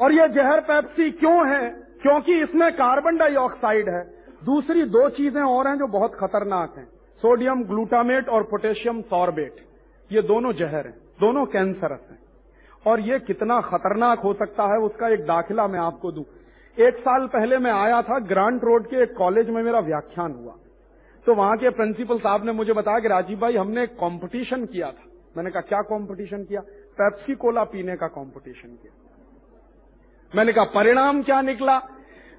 और यह जहर पेप्सी क्यों है? क्योंकि इसमें कार्बन डाइऑक्साइड है। दूसरी दो चीज़ें और हैं जो बहुत खतरनाक हैं। सोडियम ग्लूटामेट और पोटेशियम सॉर्बेट। ये दोनों जहर हैं। दोनों कैंसरस हैं। और ये कितना खतरनाक हो सकता है, उसका एक दाखिला मैं आपको दूँ। एक साल पहले मैं आया था, ग्रांट रोड के एक कॉलेज में मेरा व्याख्यान हुआ। तो वहाँ के प्रिंसिपल साहब ने मुझे बताया कि राजीव भाई, हमने कंपटीशन किया था। मैंने कहा, क्या कंपटीशन किया? पेप्सी कोला पीने का कंपटीशन किया। मैंने कहा, परिणाम क्या निकला?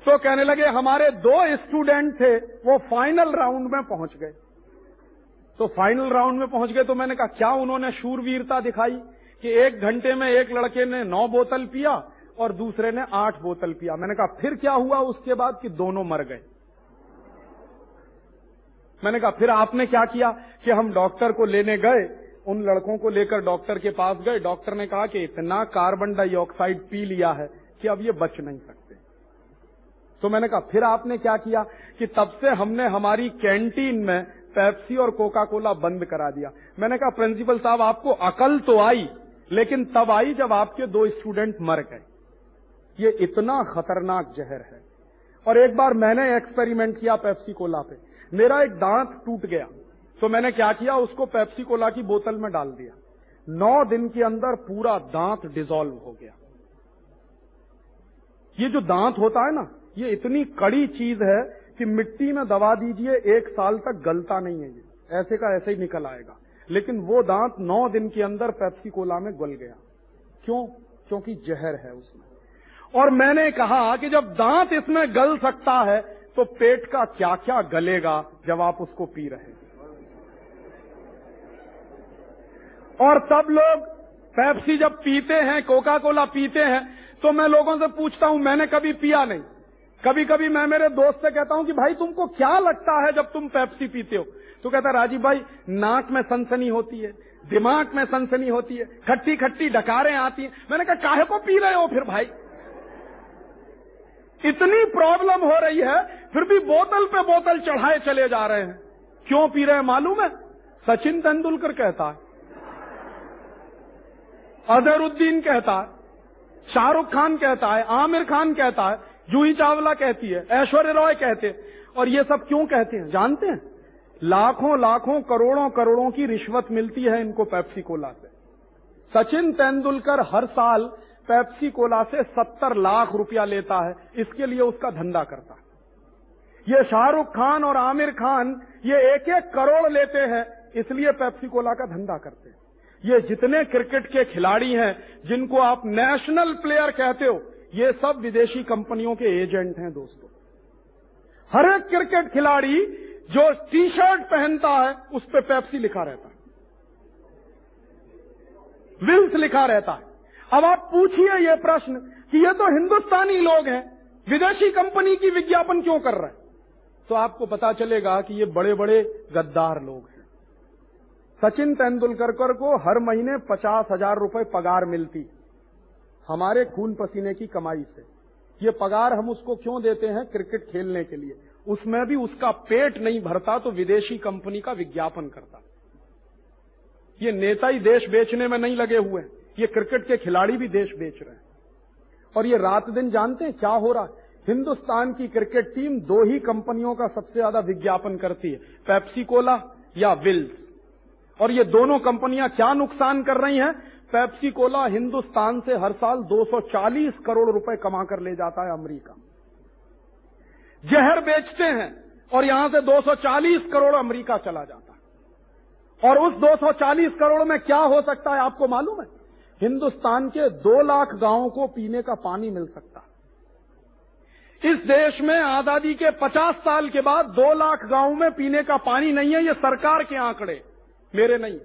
तो कहने लगे, हमारे दो स्टूडेंट थे, वो फाइनल राउंड में पहुँच गए। तो फाइनल राउंड में पहुँच गए तो मैंने कहा, क्या उन्होंने शूरवीरता दिखाई? कि एक घंटे में एक लड़के ने नौ बोतल पिया और दूसरे ने आठ बोतल पिया। मैंने कहा, फिर क्या हुआ उसके बाद कि दोनों मर गए? मैंने कहा, फिर आपने क्या किया कि हम डॉक्टर को लेने गए, उन लड़कों को लेकर डॉक्टर के पास गए। डॉक्टर ने कहा कि इतना कार्बन डाइऑक्साइड पी लिया है कि अब ये बच नहीं सकते। तो मैंने कहा, फिर आपने क्या किया कि तब से हमने हमारी कैंटीन में पेप्सी और कोका कोला बंद करा दिया। मैंने कहा, प्रिंसिपल साहब, आपको अकल तो आई। लेकिन तब आई जब आपके दो स्टूडेंट मर गए, ये इतना खतरनाक जहर है। और एक बार मैंने एक्सपेरिमेंट किया पेप्सी कोला पे। मेरा एक दांत टूट गया तो मैंने क्या किया, उसको पेप्सी कोला की बोतल में डाल दिया। नौ दिन के अंदर पूरा दांत डिजोल्व हो गया। ये जो दांत होता है ना, ये इतनी कड़ी चीज़ है कि मिट्टी में दबा दीजिए, एक साल तक गलता नहीं है ये। ऐसे का ऐसे ही निकल आएगा। लेकिन वो दांत नौ दिन के अंदर पेप्सी कोला में गल गया। क्यों? क्योंकि जहर है उसमें। और मैंने कहा कि जब दांत इसमें गल सकता है तो पेट का क्या क्या गलेगा, जब आप उसको पी रहे और सब लोग पेप्सी जब पीते हैं कोका कोला पीते हैं तो मैं लोगों से पूछता हूँ, मैंने कभी पिया नहीं। कभी कभी मैं मेरे दोस्त से कहता हूँ कि भाई तुमको क्या लगता है जब तुम पेप्सी पीते हो? तो कहता, राजीव भाई, नाक में सनसनी होती है, दिमाग में सनसनी होती है खट्टी खट्टी डकारें आती हैं। मैंने कहा, काहे को पी रहे हो फिर भाई? इतनी प्रॉब्लम हो रही है, फिर भी बोतल पे बोतल चढ़ाए चले जा रहे हैं। क्यों पी रहे हैं मालूम है? सचिन तेंदुलकर कहता है। अजहरुद्दीन कहता है। शाहरुख खान कहता है। आमिर खान कहता है। जूही चावला कहती है। ऐश्वर्य रॉय कहते हैं। और ये सब क्यों कहते हैं? जानते हैं? लाखों लाखों करोड़ों करोड़ों की रिश्वत मिलती है इनको पेप्सी कोला से। सचिन तेंदुलकर हर साल पेप्सी कोला से सत्तर लाख रुपया लेता है, इसके लिए उसका धंधा करता है। ये शाहरुख खान और आमिर खान ये एक एक करोड़ लेते हैं, इसलिए पेप्सी कोला का धंधा करते हैं। ये जितने क्रिकेट के खिलाड़ी हैं, जिनको आप नेशनल प्लेयर कहते हो, ये सब विदेशी कंपनियों के एजेंट हैं दोस्तों। हर एक क्रिकेट खिलाड़ी जो टी शर्ट पहनता है, उस पर पेप्सी लिखा रहता है। विल्स लिखा रहता है। अब आप पूछिए ये प्रश्न कि ये तो हिंदुस्तानी लोग हैं, विदेशी कंपनी की विज्ञापन क्यों कर रहे हैं? तो आपको पता चलेगा कि ये बड़े बड़े गद्दार लोग हैं। सचिन तेंदुलकर को हर महीने पचास हज़ार रुपए पगार मिलती। हमारे खून पसीने की कमाई से। ये पगार हम उसको क्यों देते हैं क्रिकेट खेलने के लिए? उसमें भी उसका पेट नहीं भरता तो विदेशी कंपनी का विज्ञापन करता। ये नेता ही देश बेचने में नहीं लगे हुए ये क्रिकेट के खिलाड़ी भी देश बेच रहे हैं। और ये रात दिन जानते हैं क्या हो रहा है? हिंदुस्तान की क्रिकेट टीम दो ही कंपनियों का सबसे ज़्यादा विज्ञापन करती है, पेप्सी कोला या विल्स। और ये दोनों कंपनियाँ क्या नुकसान कर रही हैं? पेप्सी कोला हिंदुस्तान से हर साल 240 करोड़ रुपए कमा कर ले जाता है अमेरिका। जहर बेचते हैं और यहाँ से 240 करोड़ अमेरिका चला जाता है। और उस 240 करोड़ में क्या हो सकता है आपको मालूम है? हिंदुस्तान के दो लाख गाँवों को पीने का पानी मिल सकता इस देश में आज़ादी के 50 साल के बाद दो लाख गाँवों में पीने का पानी नहीं है, ये सरकार के आंकड़े, मेरे नहीं।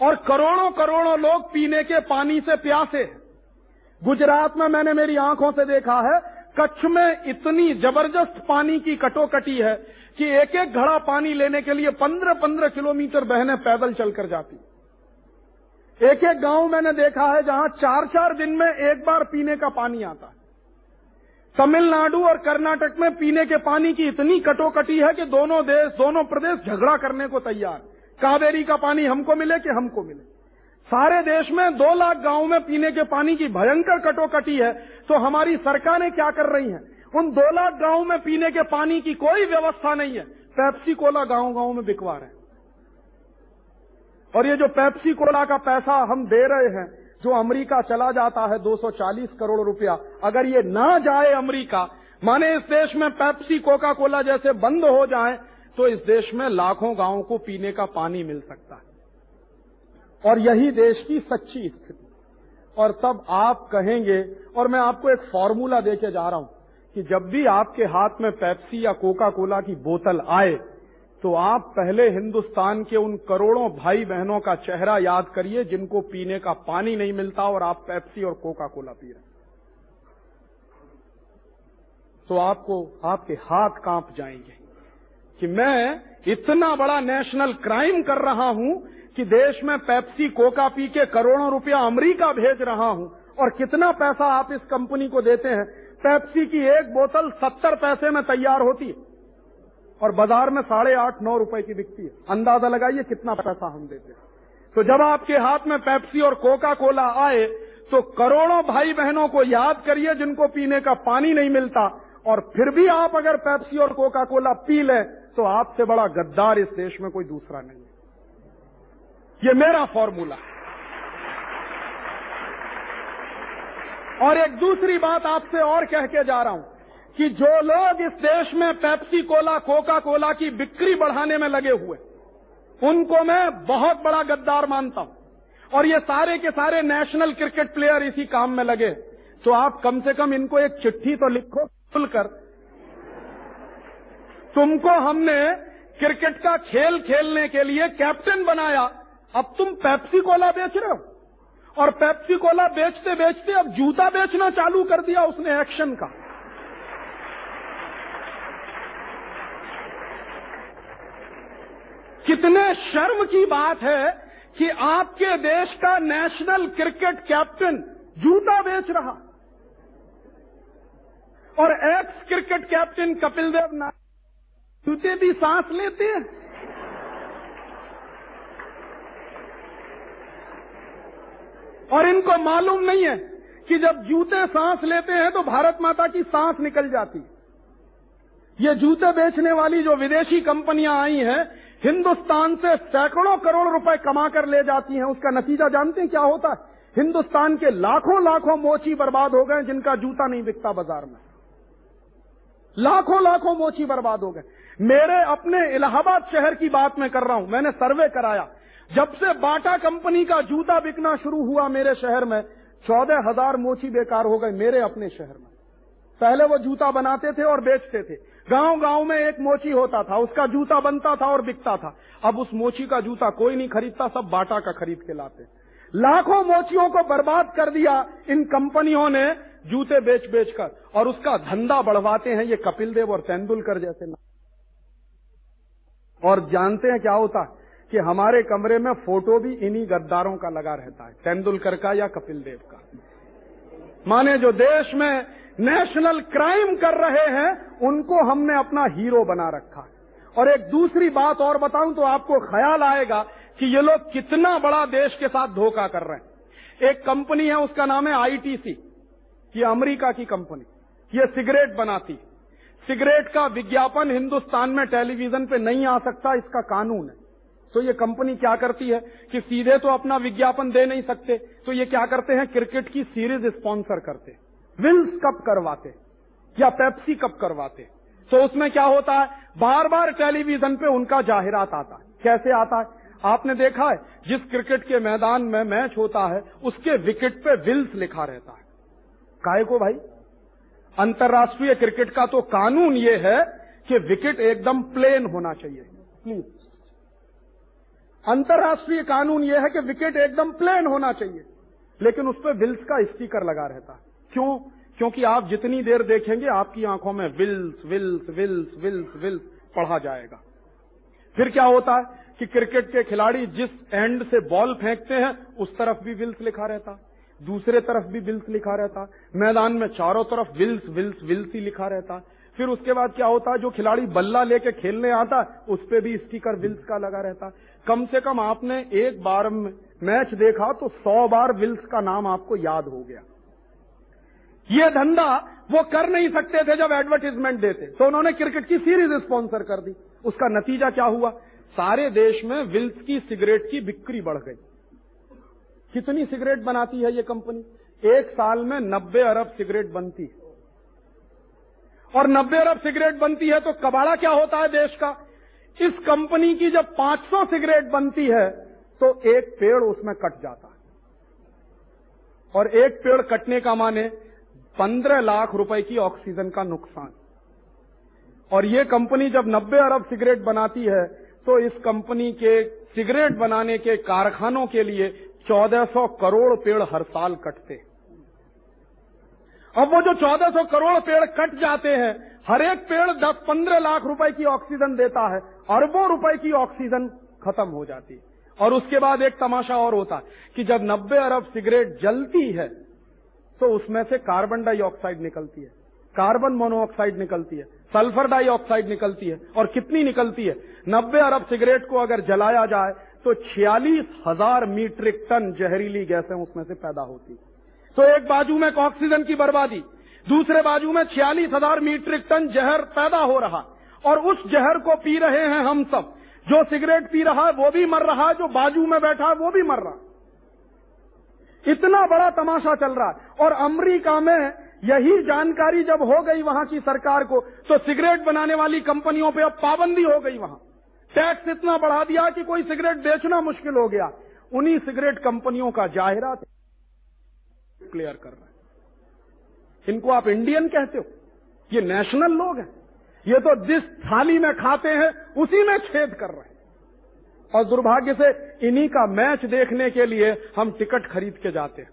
और करोड़ों करोड़ों लोग पीने के पानी से प्यासे हैं। गुजरात में मैंने मेरी आँखों से देखा है कच्छ में इतनी ज़बरदस्त पानी की कटोकटी है कि एक एक घड़ा पानी लेने के लिए पंद्रह पंद्रह किलोमीटर बहने पैदल चलकर जाती। एक एक गाँव मैंने देखा है जहाँ चार चार दिन में एक बार पीने का पानी आता है। तमिलनाडु और कर्नाटक में पीने के पानी की इतनी कटोकटी है कि दोनों देश, दोनों प्रदेश झगड़ा करने को तैयार। कावेरी का पानी हमको मिले कि हमको मिले। सारे देश में दो लाख गाँवों में पीने के पानी की भयंकर कटोकटी है तो हमारी सरकारें क्या कर रही हैं? उन दो लाख गाँवों में पीने के पानी की कोई व्यवस्था नहीं है। पेप्सी कोला गाँव गाँव में बिकवा रहे हैं। और ये जो पेप्सी कोला का पैसा हम दे रहे हैं, जो अमेरिका चला जाता है 240 करोड़ रुपया, अगर ये ना जाए अमेरिका, माने इस देश में पेप्सी कोका कोला जैसे बंद हो जाए तो इस देश में लाखों गाँवों को पीने का पानी मिल सकता है। और यही देश की सच्ची स्थिति। और तब आप कहेंगे, और मैं आपको एक फॉर्मूला देके जा रहा हूँ कि जब भी आपके हाथ में पेप्सी या कोका कोला की बोतल आए तो आप पहले हिंदुस्तान के उन करोड़ों भाई बहनों का चेहरा याद करिए जिनको पीने का पानी नहीं मिलता और आप पेप्सी और कोका कोला पी रहे तो आपको, आपके हाथ काँप जाएँगे कि मैं इतना बड़ा नेशनल क्राइम कर रहा हूँ कि देश में पेप्सी, कोका पी के करोड़ों रुपया अमरीका भेज रहा हूँ। और कितना पैसा आप इस कंपनी को देते हैं? पेप्सी की एक बोतल सत्तर पैसे में तैयार होती है। और बाज़ार में साढ़े आठ, नौ रुपए की बिकती है। अंदाज़ा लगाइए कितना पैसा हम देते हैं। तो जब आपके हाथ में पेप्सी और कोका कोला आए तो करोड़ों भाई बहनों को याद करिए जिनको पीने का पानी नहीं मिलता। और फिर भी आप अगर पेप्सी और कोका कोला पी लें तो आपसे बड़ा गद्दार इस देश में कोई दूसरा नहीं। ये मेरा फॉर्मूला। है और एक दूसरी बात आपसे और कह के जा रहा हूँ कि जो लोग इस देश में पेप्सी कोला, कोका कोला की बिक्री बढ़ाने में लगे हुए, उनको मैं बहुत बड़ा गद्दार मानता हूँ। और ये सारे के सारे नेशनल क्रिकेट प्लेयर इसी काम में लगे तो आप कम से कम इनको एक चिट्ठी तो लिखो खुलकर तुमको हमने क्रिकेट का खेल खेलने के लिए कैप्टन बनाया। अब तुम पेप्सी कोला बेच रहे हो। और पेप्सी कोला बेचते बेचते अब जूता बेचना चालू कर दिया उसने एक्शन का। कितने शर्म की बात है कि आपके देश का नेशनल क्रिकेट कैप्टन जूता बेच रहा। और ex cricket captain Kapil Dev ना जूते भी सांस लेते हैं। और इनको मालूम नहीं है कि जब जूते सांस लेते हैं तो भारत माता की सांस निकल जाती है। ये जूते बेचने वाली जो विदेशी कंपनियाँ आई हैं, हिंदुस्तान से सैकड़ों करोड़ रुपए कमा कर ले जाती हैं। उसका नतीजा जानते हैं क्या होता है? हिंदुस्तान के लाखों लाखों मोची बर्बाद हो गए जिनका जूता नहीं बिकता बाज़ार में। लाखों लाखों मोची बर्बाद हो गए। मेरे अपने इलाहाबाद शहर की बात मैं कर रहा हूँ। मैंने सर्वे कराया। जब से बाटा कंपनी का जूता बिकना शुरू हुआ मेरे शहर में, चौदह हज़ार मोची बेकार हो गए मेरे अपने शहर में। पहले वो जूता बनाते थे और बेचते थे। गाँव गाँव में एक मोची होता था, उसका जूता बनता था और बिकता था। अब उस मोची का जूता कोई नहीं खरीदता, सब बाटा का खरीद के लाते लाखों मोचियों को बर्बाद कर दिया इन कंपनियों ने, जूते बेच बेच कर और उसका धंधा बढ़वाते हैं ये कपिल देव और तेंदुलकर जैसे ना और जानते हैं क्या होता है? कि हमारे कमरे में फ़ोटो भी इन्हीं गद्दारों का लगा रहता है, तेंदुलकर का या कपिल देव का। माने जो देश में नेशनल क्राइम कर रहे हैं, उनको हमने अपना हीरो बना रखा है। और एक दूसरी बात और बताऊँ तो आपको ख्याल आएगा कि ये लोग कितना बड़ा देश के साथ धोखा कर रहे हैं। एक कंपनी है, उसका नाम है आईटीसी ये अमेरिका की कंपनी। ये सिगरेट बनाती सिगरेट का विज्ञापन हिंदुस्तान में टेलीविज़न पे नहीं आ सकता, इसका कानून है। तो ये कंपनी क्या करती है कि सीधे तो अपना विज्ञापन दे नहीं सकते तो ये क्या करते हैं? क्रिकेट की सीरीज़ स्पॉन्सर करते विल्स कप करवाते या पेप्सी कप करवाते तो उसमें क्या होता है? बार बार टेलीविज़न पे उनका जाहिरात आता है। कैसे आता है? आपने देखा है, जिस क्रिकेट के मैदान में मैच होता है, उसके विकेट पे विल्स लिखा रहता है। काय को भाई? अंतर्राष्ट्रीय क्रिकेट का तो कानून ये है कि विकेट एकदम प्लेन होना चाहिए। प्लीज़ अंतर्राष्ट्रीय कानून यह है कि विकेट एकदम प्लेन होना चाहिए। लेकिन उस पर विल्स का स्टिकर लगा रहता। है क्यों? क्योंकि आप जितनी देर देखेंगे, आपकी आँखों में Wills Wills Wills Wills Wills पढ़ा जाएगा। फिर क्या होता है कि क्रिकेट के खिलाड़ी जिस एंड से बॉल फेंकते हैं, उस तरफ़ भी विल्स लिखा रहता। दूसरे तरफ़ भी विल्स लिखा रहता, मैदान में चारों तरफ़ विल्स विल्स विल्स ही लिखा रहता। फिर उसके बाद क्या होता, जो खिलाड़ी बल्ला लेके खेलने आता, उस पर भी स्टिकर विल्स का लगा रहता। कम से कम आपने एक बार मैच देखा तो सौ बार विल्स का नाम आपको याद हो गया। ये धंधा वो कर नहीं सकते थे जब एडवर्टीजमेंट देते। तो उन्होंने क्रिकेट की सीरीज़ स्पॉन्सर कर दी। उसका नतीजा क्या हुआ? सारे देश में विल्स की, सिगरेट की बिक्री बढ़ गई। कितनी सिगरेट बनाती है ये कंपनी? एक साल में नब्बे अरब सिगरेट बनती है। और नब्बे अरब सिगरेट बनती है तो कबाड़ा क्या होता है देश का? इस कंपनी की जब 500 सिगरेट बनती है तो एक पेड़ उसमें कट जाता है। और एक पेड़ कटने का माने पंद्रह लाख रुपए की ऑक्सीजन का नुकसान। और ये कंपनी जब नब्बे अरब सिगरेट बनाती है तो इस कंपनी के सिगरेट बनाने के कारखानों के लिए 1400 करोड़ पेड़ हर साल कटते अब वो जो 1400 करोड़ पेड़ कट जाते हैं, हर एक पेड़ 10-15 लाख रुपए की ऑक्सीजन देता है, अरबों रुपए की ऑक्सीजन खत्म हो जाती है। और उसके बाद एक तमाशा और होता है कि जब 90 अरब सिगरेट जलती है तो उसमें से कार्बन डाइऑक्साइड निकलती है। कार्बन मोनोऑक्साइड निकलती है, सल्फ़र डाइऑक्साइड निकलती है, और कितनी निकलती है? नब्बे अरब सिगरेट को अगर जलाया जाए तो छियालीस हज़ार मीट्रिक टन जहरीली गैसें उसमें से पैदा होती। तो एक बाजू में ऑक्सीजन की बर्बादी, दूसरे बाजू में छियालीस हज़ार मीट्रिक टन जहर पैदा हो रहा। और उस जहर को पी रहे हैं हम सब। जो सिगरेट पी रहा है, वो भी मर रहा है, जो बाजू में बैठा है, वो भी मर रहा इतना बड़ा तमाशा चल रहा है। और अमरीका में यही जानकारी जब हो गई वहाँ की सरकार को तो सिगरेट बनाने वाली कंपनियों पे अब पाबंदी हो गई वहाँ। टैक्स इतना बढ़ा दिया कि कोई सिगरेट बेचना मुश्किल हो गया। उन्हीं सिगरेट कंपनियों का जाहिरात क्लियर कर रहा है। इनको आप इंडियन कहते हो? ये नेशनल लोग हैं। ये तो जिस थाली में खाते हैं, उसी में छेद कर रहे हैं। और दुर्भाग्य से इन्हीं का मैच देखने के लिए हम टिकट खरीद के जाते हैं।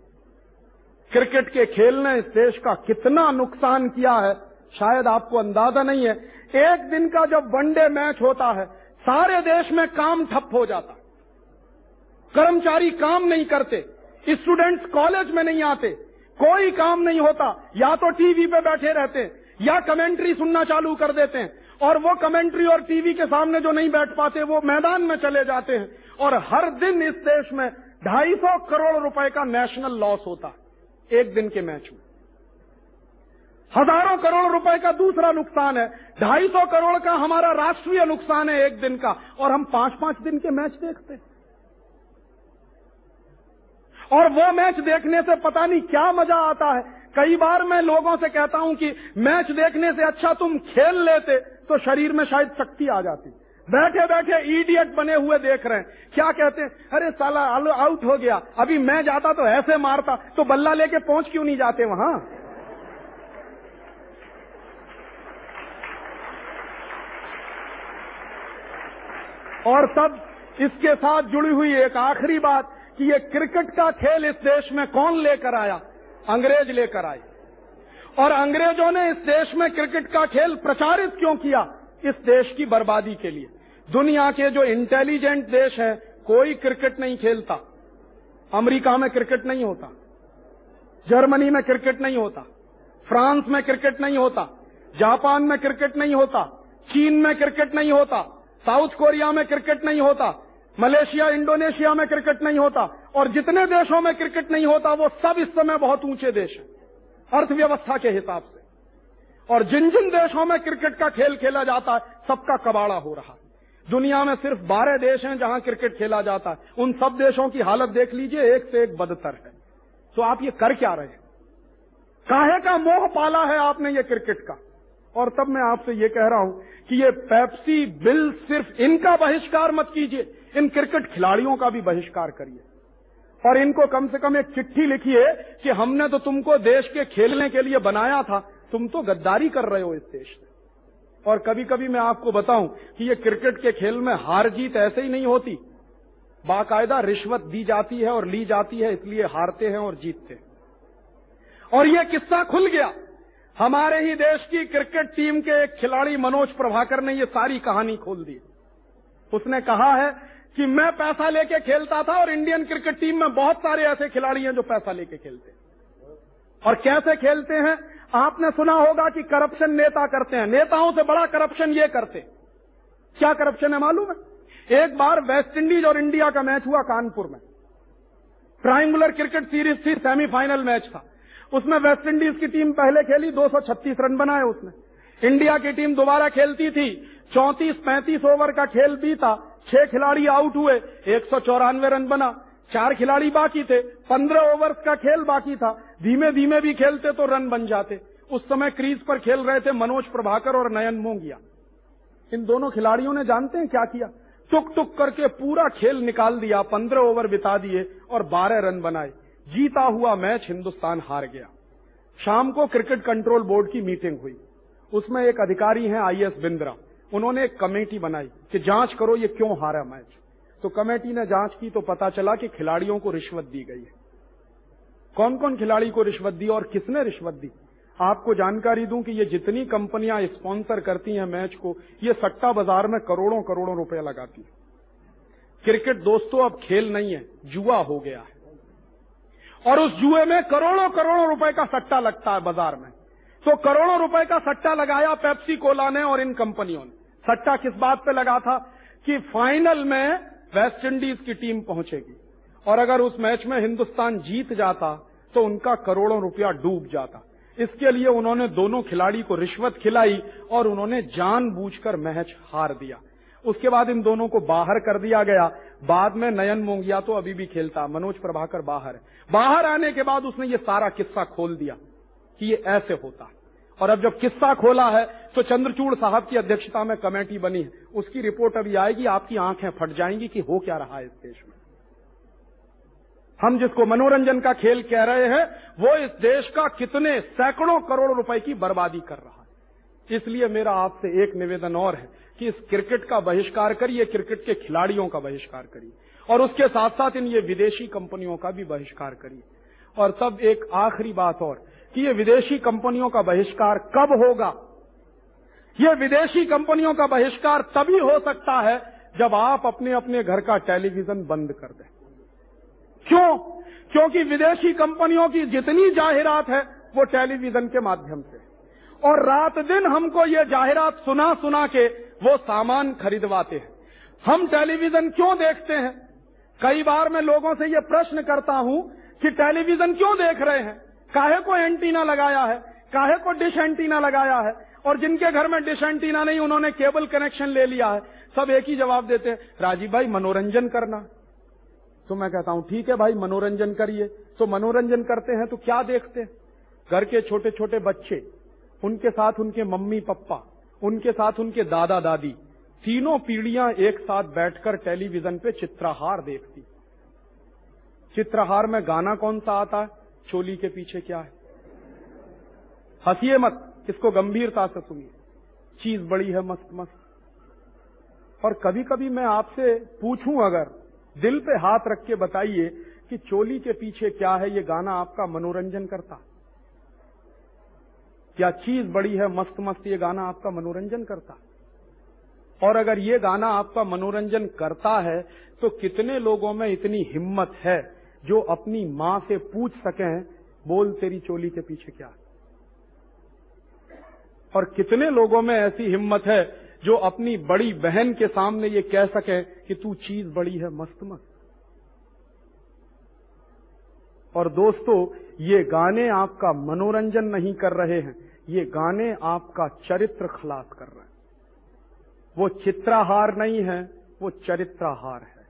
क्रिकेट के खेल ने इस देश का कितना नुकसान किया है, शायद आपको अंदाज़ा नहीं है। एक दिन का जब वनडे मैच होता है सारे देश में काम ठप हो जाता। कर्मचारी काम नहीं करते, स्टूडेंट्स कॉलेज में नहीं आते, कोई काम नहीं होता, या तो टीवी पे बैठे रहते हैं या कमेंट्री सुनना चालू कर देते हैं, और वो कमेंट्री और टीवी के सामने जो नहीं बैठ पाते, वो मैदान में चले जाते हैं, और हर दिन इस देश में ढाई सौ करोड़ रुपए का नेशनल लॉस होता, एक दिन के मैच में। हज़ारों करोड़ रुपए का दूसरा नुकसान है। ढाई सौ करोड़ का हमारा राष्ट्रीय नुकसान है एक दिन का, और हम पाँच पाँच दिन के मैच देखते हैं। और वो मैच देखने से पता नहीं क्या मज़ा आता है। कई बार मैं लोगों से कहता हूँ कि मैच देखने से अच्छा तुम खेल लेते तो शरीर में शायद शक्ति आ जाती। बैठे बैठे इडियट बने हुए देख रहे हैं। क्या कहते हैं? अरे साला आउट हो गया। अभी मैं जाता तो ऐसे मारता तो बल्ला लेके पहुँच क्यों नहीं जाते वहाँ? और तब इसके साथ जुड़ी हुई एक आखिरी बात कि ये क्रिकेट का खेल इस देश में कौन लेकर आया? अंग्रेज़ लेकर आए। और अंग्रेज़ों ने इस देश में क्रिकेट का खेल प्रचारित क्यों किया? इस देश की बर्बादी के लिए। दुनिया के जो इंटेलिजेंट देश हैं, कोई क्रिकेट नहीं खेलता। अमेरिका में क्रिकेट नहीं होता। जर्मनी में क्रिकेट नहीं होता। फ्रांस में क्रिकेट नहीं होता। जापान में क्रिकेट नहीं होता। चीन में क्रिकेट नहीं होता। साउथ कोरिया में क्रिकेट नहीं होता, मलेशिया, इंडोनेशिया में क्रिकेट नहीं होता, और जितने देशों में क्रिकेट नहीं होता, वो सब इस समय बहुत ऊँचे देश हैं, अर्थव्यवस्था के हिसाब से। और जिन जिन देशों में क्रिकेट का खेल खेला जाता है, सबका कबाड़ा हो रहा है। दुनिया में सिर्फ़ बारह देश हैं जहाँ क्रिकेट खेला जाता है। उन सब देशों की हालत देख लीजिए, एक से एक बदतर है। तो आप ये कर क्या रहे हैं? काहे का मोह पाला है आपने ये क्रिकेट का? और तब मैं आपसे ये कह रहा हूँ कि ये पेप्सी बिल सिर्फ़ इनका बहिष्कार मत कीजिए, इन क्रिकेट खिलाड़ियों का भी बहिष्कार करिए। और इनको कम से कम एक चिट्ठी लिखिए कि हमने तो तुमको देश के खेलने के लिए बनाया था, तुम तो गद्दारी कर रहे हो इस देश में। और कभी कभी मैं आपको बताऊँ कि ये क्रिकेट के खेल में हार जीत ऐसे ही नहीं होती। बाकायदा रिश्वत दी जाती है और ली जाती है, इसलिए हारते हैं और जीतते हैं। और ये किस्सा खुल गया। हमारे ही देश की क्रिकेट टीम के एक खिलाड़ी मनोज प्रभाकर ने ये सारी कहानी खोल दी। उसने कहा है कि मैं पैसा लेके खेलता था और इंडियन क्रिकेट टीम में बहुत सारे ऐसे खिलाड़ी हैं जो पैसा लेके खेलते हैं। और कैसे खेलते हैं? आपने सुना होगा कि करप्शन नेता करते हैं। नेताओं से बड़ा करप्शन ये करते क्या करप्शन है मालूम है? एक बार वेस्ट इंडीज और इंडिया का मैच हुआ कानपुर में। ट्राइंगुलर क्रिकेट सीरीज़ थी, सेमीफाइनल मैच था। उसमें वेस्ट इंडीज की टीम पहले खेली 236 रन बनाए उसने। इंडिया की टीम दोबारा खेलती थी, चौंतीस, पैंतीस ओवर का खेल बीता, छह खिलाड़ी आउट हुए, एक सौ चौरानवे रन बना। चार खिलाड़ी बाकी थे, पंद्रह ओवर्स का खेल बाकी था धीमे धीमे भी खेलते तो रन बन जाते। उस समय क्रीज पर खेल रहे थे मनोज प्रभाकर और नयन मोंगिया। इन दोनों खिलाड़ियों ने जानते हैं क्या किया? टुक टुक करके पूरा खेल निकाल दिया, पंद्रह ओवर बिता दिए और बारह रन बनाए। जीता हुआ मैच हिंदुस्तान हार गया। शाम को क्रिकेट कंट्रोल बोर्ड की मीटिंग हुई। उसमें एक अधिकारी हैं आईएस बिंद्रा। उन्होंने एक कमेटी बनाई कि जाँच करो ये क्यों हारा मैच। तो कमेटी ने जाँच की तो पता चला कि खिलाड़ियों को रिश्वत दी गई है। कौन कौन खिलाड़ी को रिश्वत दी और किसने रिश्वत दी? आपको जानकारी दूँ कि ये जितनी कंपनियाँ स्पॉन्सर करती हैं मैच को, ये सट्टा बाज़ार में करोड़ों करोड़ों रुपए लगाती है। क्रिकेट दोस्तों, अब खेल नहीं है, जुआ हो गया है। और उस जुए में करोड़ों करोड़ों रुपए का सट्टा लगता है बाज़ार में। तो करोड़ों रुपए का सट्टा लगाया पेप्सी, कोला ने और इन कंपनियों ने। सट्टा किस बात पे लगा था? कि फाइनल में वेस्ट इंडीज की टीम पहुंचेगी। और अगर उस मैच में हिंदुस्तान जीत जाता तो उनका करोड़ों रुपया डूब जाता। इसके लिए उन्होंने दोनों खिलाड़ी को रिश्वत खिलाई और उन्होंने जानबूझकर मैच हार दिया। उसके बाद इन दोनों को बाहर कर दिया गया। बाद में नयन मोंगिया तो अभी भी खेलता, मनोज प्रभाकर बाहर। बाहर आने के बाद उसने ये सारा किस्सा खोल दिया कि ये ऐसे होता। है और अब जब किस्सा खोला है तो चंद्रचूड़ साहब की अध्यक्षता में कमेटी बनी है। उसकी रिपोर्ट अभी आएगी, आपकी आँखें फट जाएँगी कि हो क्या रहा है इस देश में। हम जिसको मनोरंजन का खेल कह रहे हैं, वो इस देश का कितने सैकड़ों करोड़ रुपए की बर्बादी कर रहा है। इसलिए मेरा आपसे एक निवेदन और है कि इस क्रिकेट का बहिष्कार करिए, क्रिकेट के खिलाड़ियों का बहिष्कार करिए और उसके साथ साथ इन ये विदेशी कंपनियों का भी बहिष्कार करिए। और तब एक आखिरी बात और कि ये विदेशी कंपनियों का बहिष्कार कब होगा? ये विदेशी कंपनियों का बहिष्कार तभी हो सकता है जब आप अपने अपने घर का टेलीविज़न बंद कर दें। क्यों? क्योंकि विदेशी कंपनियों की जितनी जाहिरात है वो टेलीविज़न के माध्यम से और रात दिन हमको ये जाहिरात सुना सुना के वो सामान खरीदवाते हैं। हम टेलीविज़न क्यों देखते हैं? कई बार मैं लोगों से ये प्रश्न करता हूँ कि टेलीविज़न क्यों देख रहे हैं? काहे को एंटीना लगाया है? काहे को डिश एंटीना लगाया है? और जिनके घर में डिश एंटीना नहीं, उन्होंने केबल कनेक्शन ले लिया है। सब एक ही जवाब देते हैं, राजीव भाई, मनोरंजन करना। तो मैं कहता हूँ, ठीक है भाई, मनोरंजन करिए। तो मनोरंजन करते हैं तो क्या देखते हैं? घर के छोटे छोटे बच्चे उनके साथ उनके मम्मी पप्पा, उनके साथ उनके दादा दादी, तीनों पीढ़ियाँ एक साथ बैठकर टेलीविज़न पे चित्रहार देखती। चित्रहार में गाना कौन सा आता है? चोली के पीछे क्या है? हंसिए मत, इसको गंभीरता से सुनिए। चीज़ बड़ी है, मस्त मस्त। और कभी कभी मैं आपसे पूछूँ अगर, दिल पे हाथ रख के बताइए कि चोली के पीछे क्या है? ये गाना आपका मनोरंजन करता क्या चीज़ बड़ी है मस्त मस्त ये गाना आपका मनोरंजन करता और अगर ये गाना आपका मनोरंजन करता है तो कितने लोगों में इतनी हिम्मत है जो अपनी माँ से पूछ सकें, बोल तेरी चोली के पीछे क्या और कितने लोगों में ऐसी हिम्मत है जो अपनी बड़ी बहन के सामने ये कह सके कि तू चीज़ बड़ी है मस्त मस्त और दोस्तों ये गाने आपका मनोरंजन नहीं कर रहे हैं, ये गाने आपका चरित्र खलास कर रहे हैं। वो चित्राहार नहीं है, वो चरित्राहार है।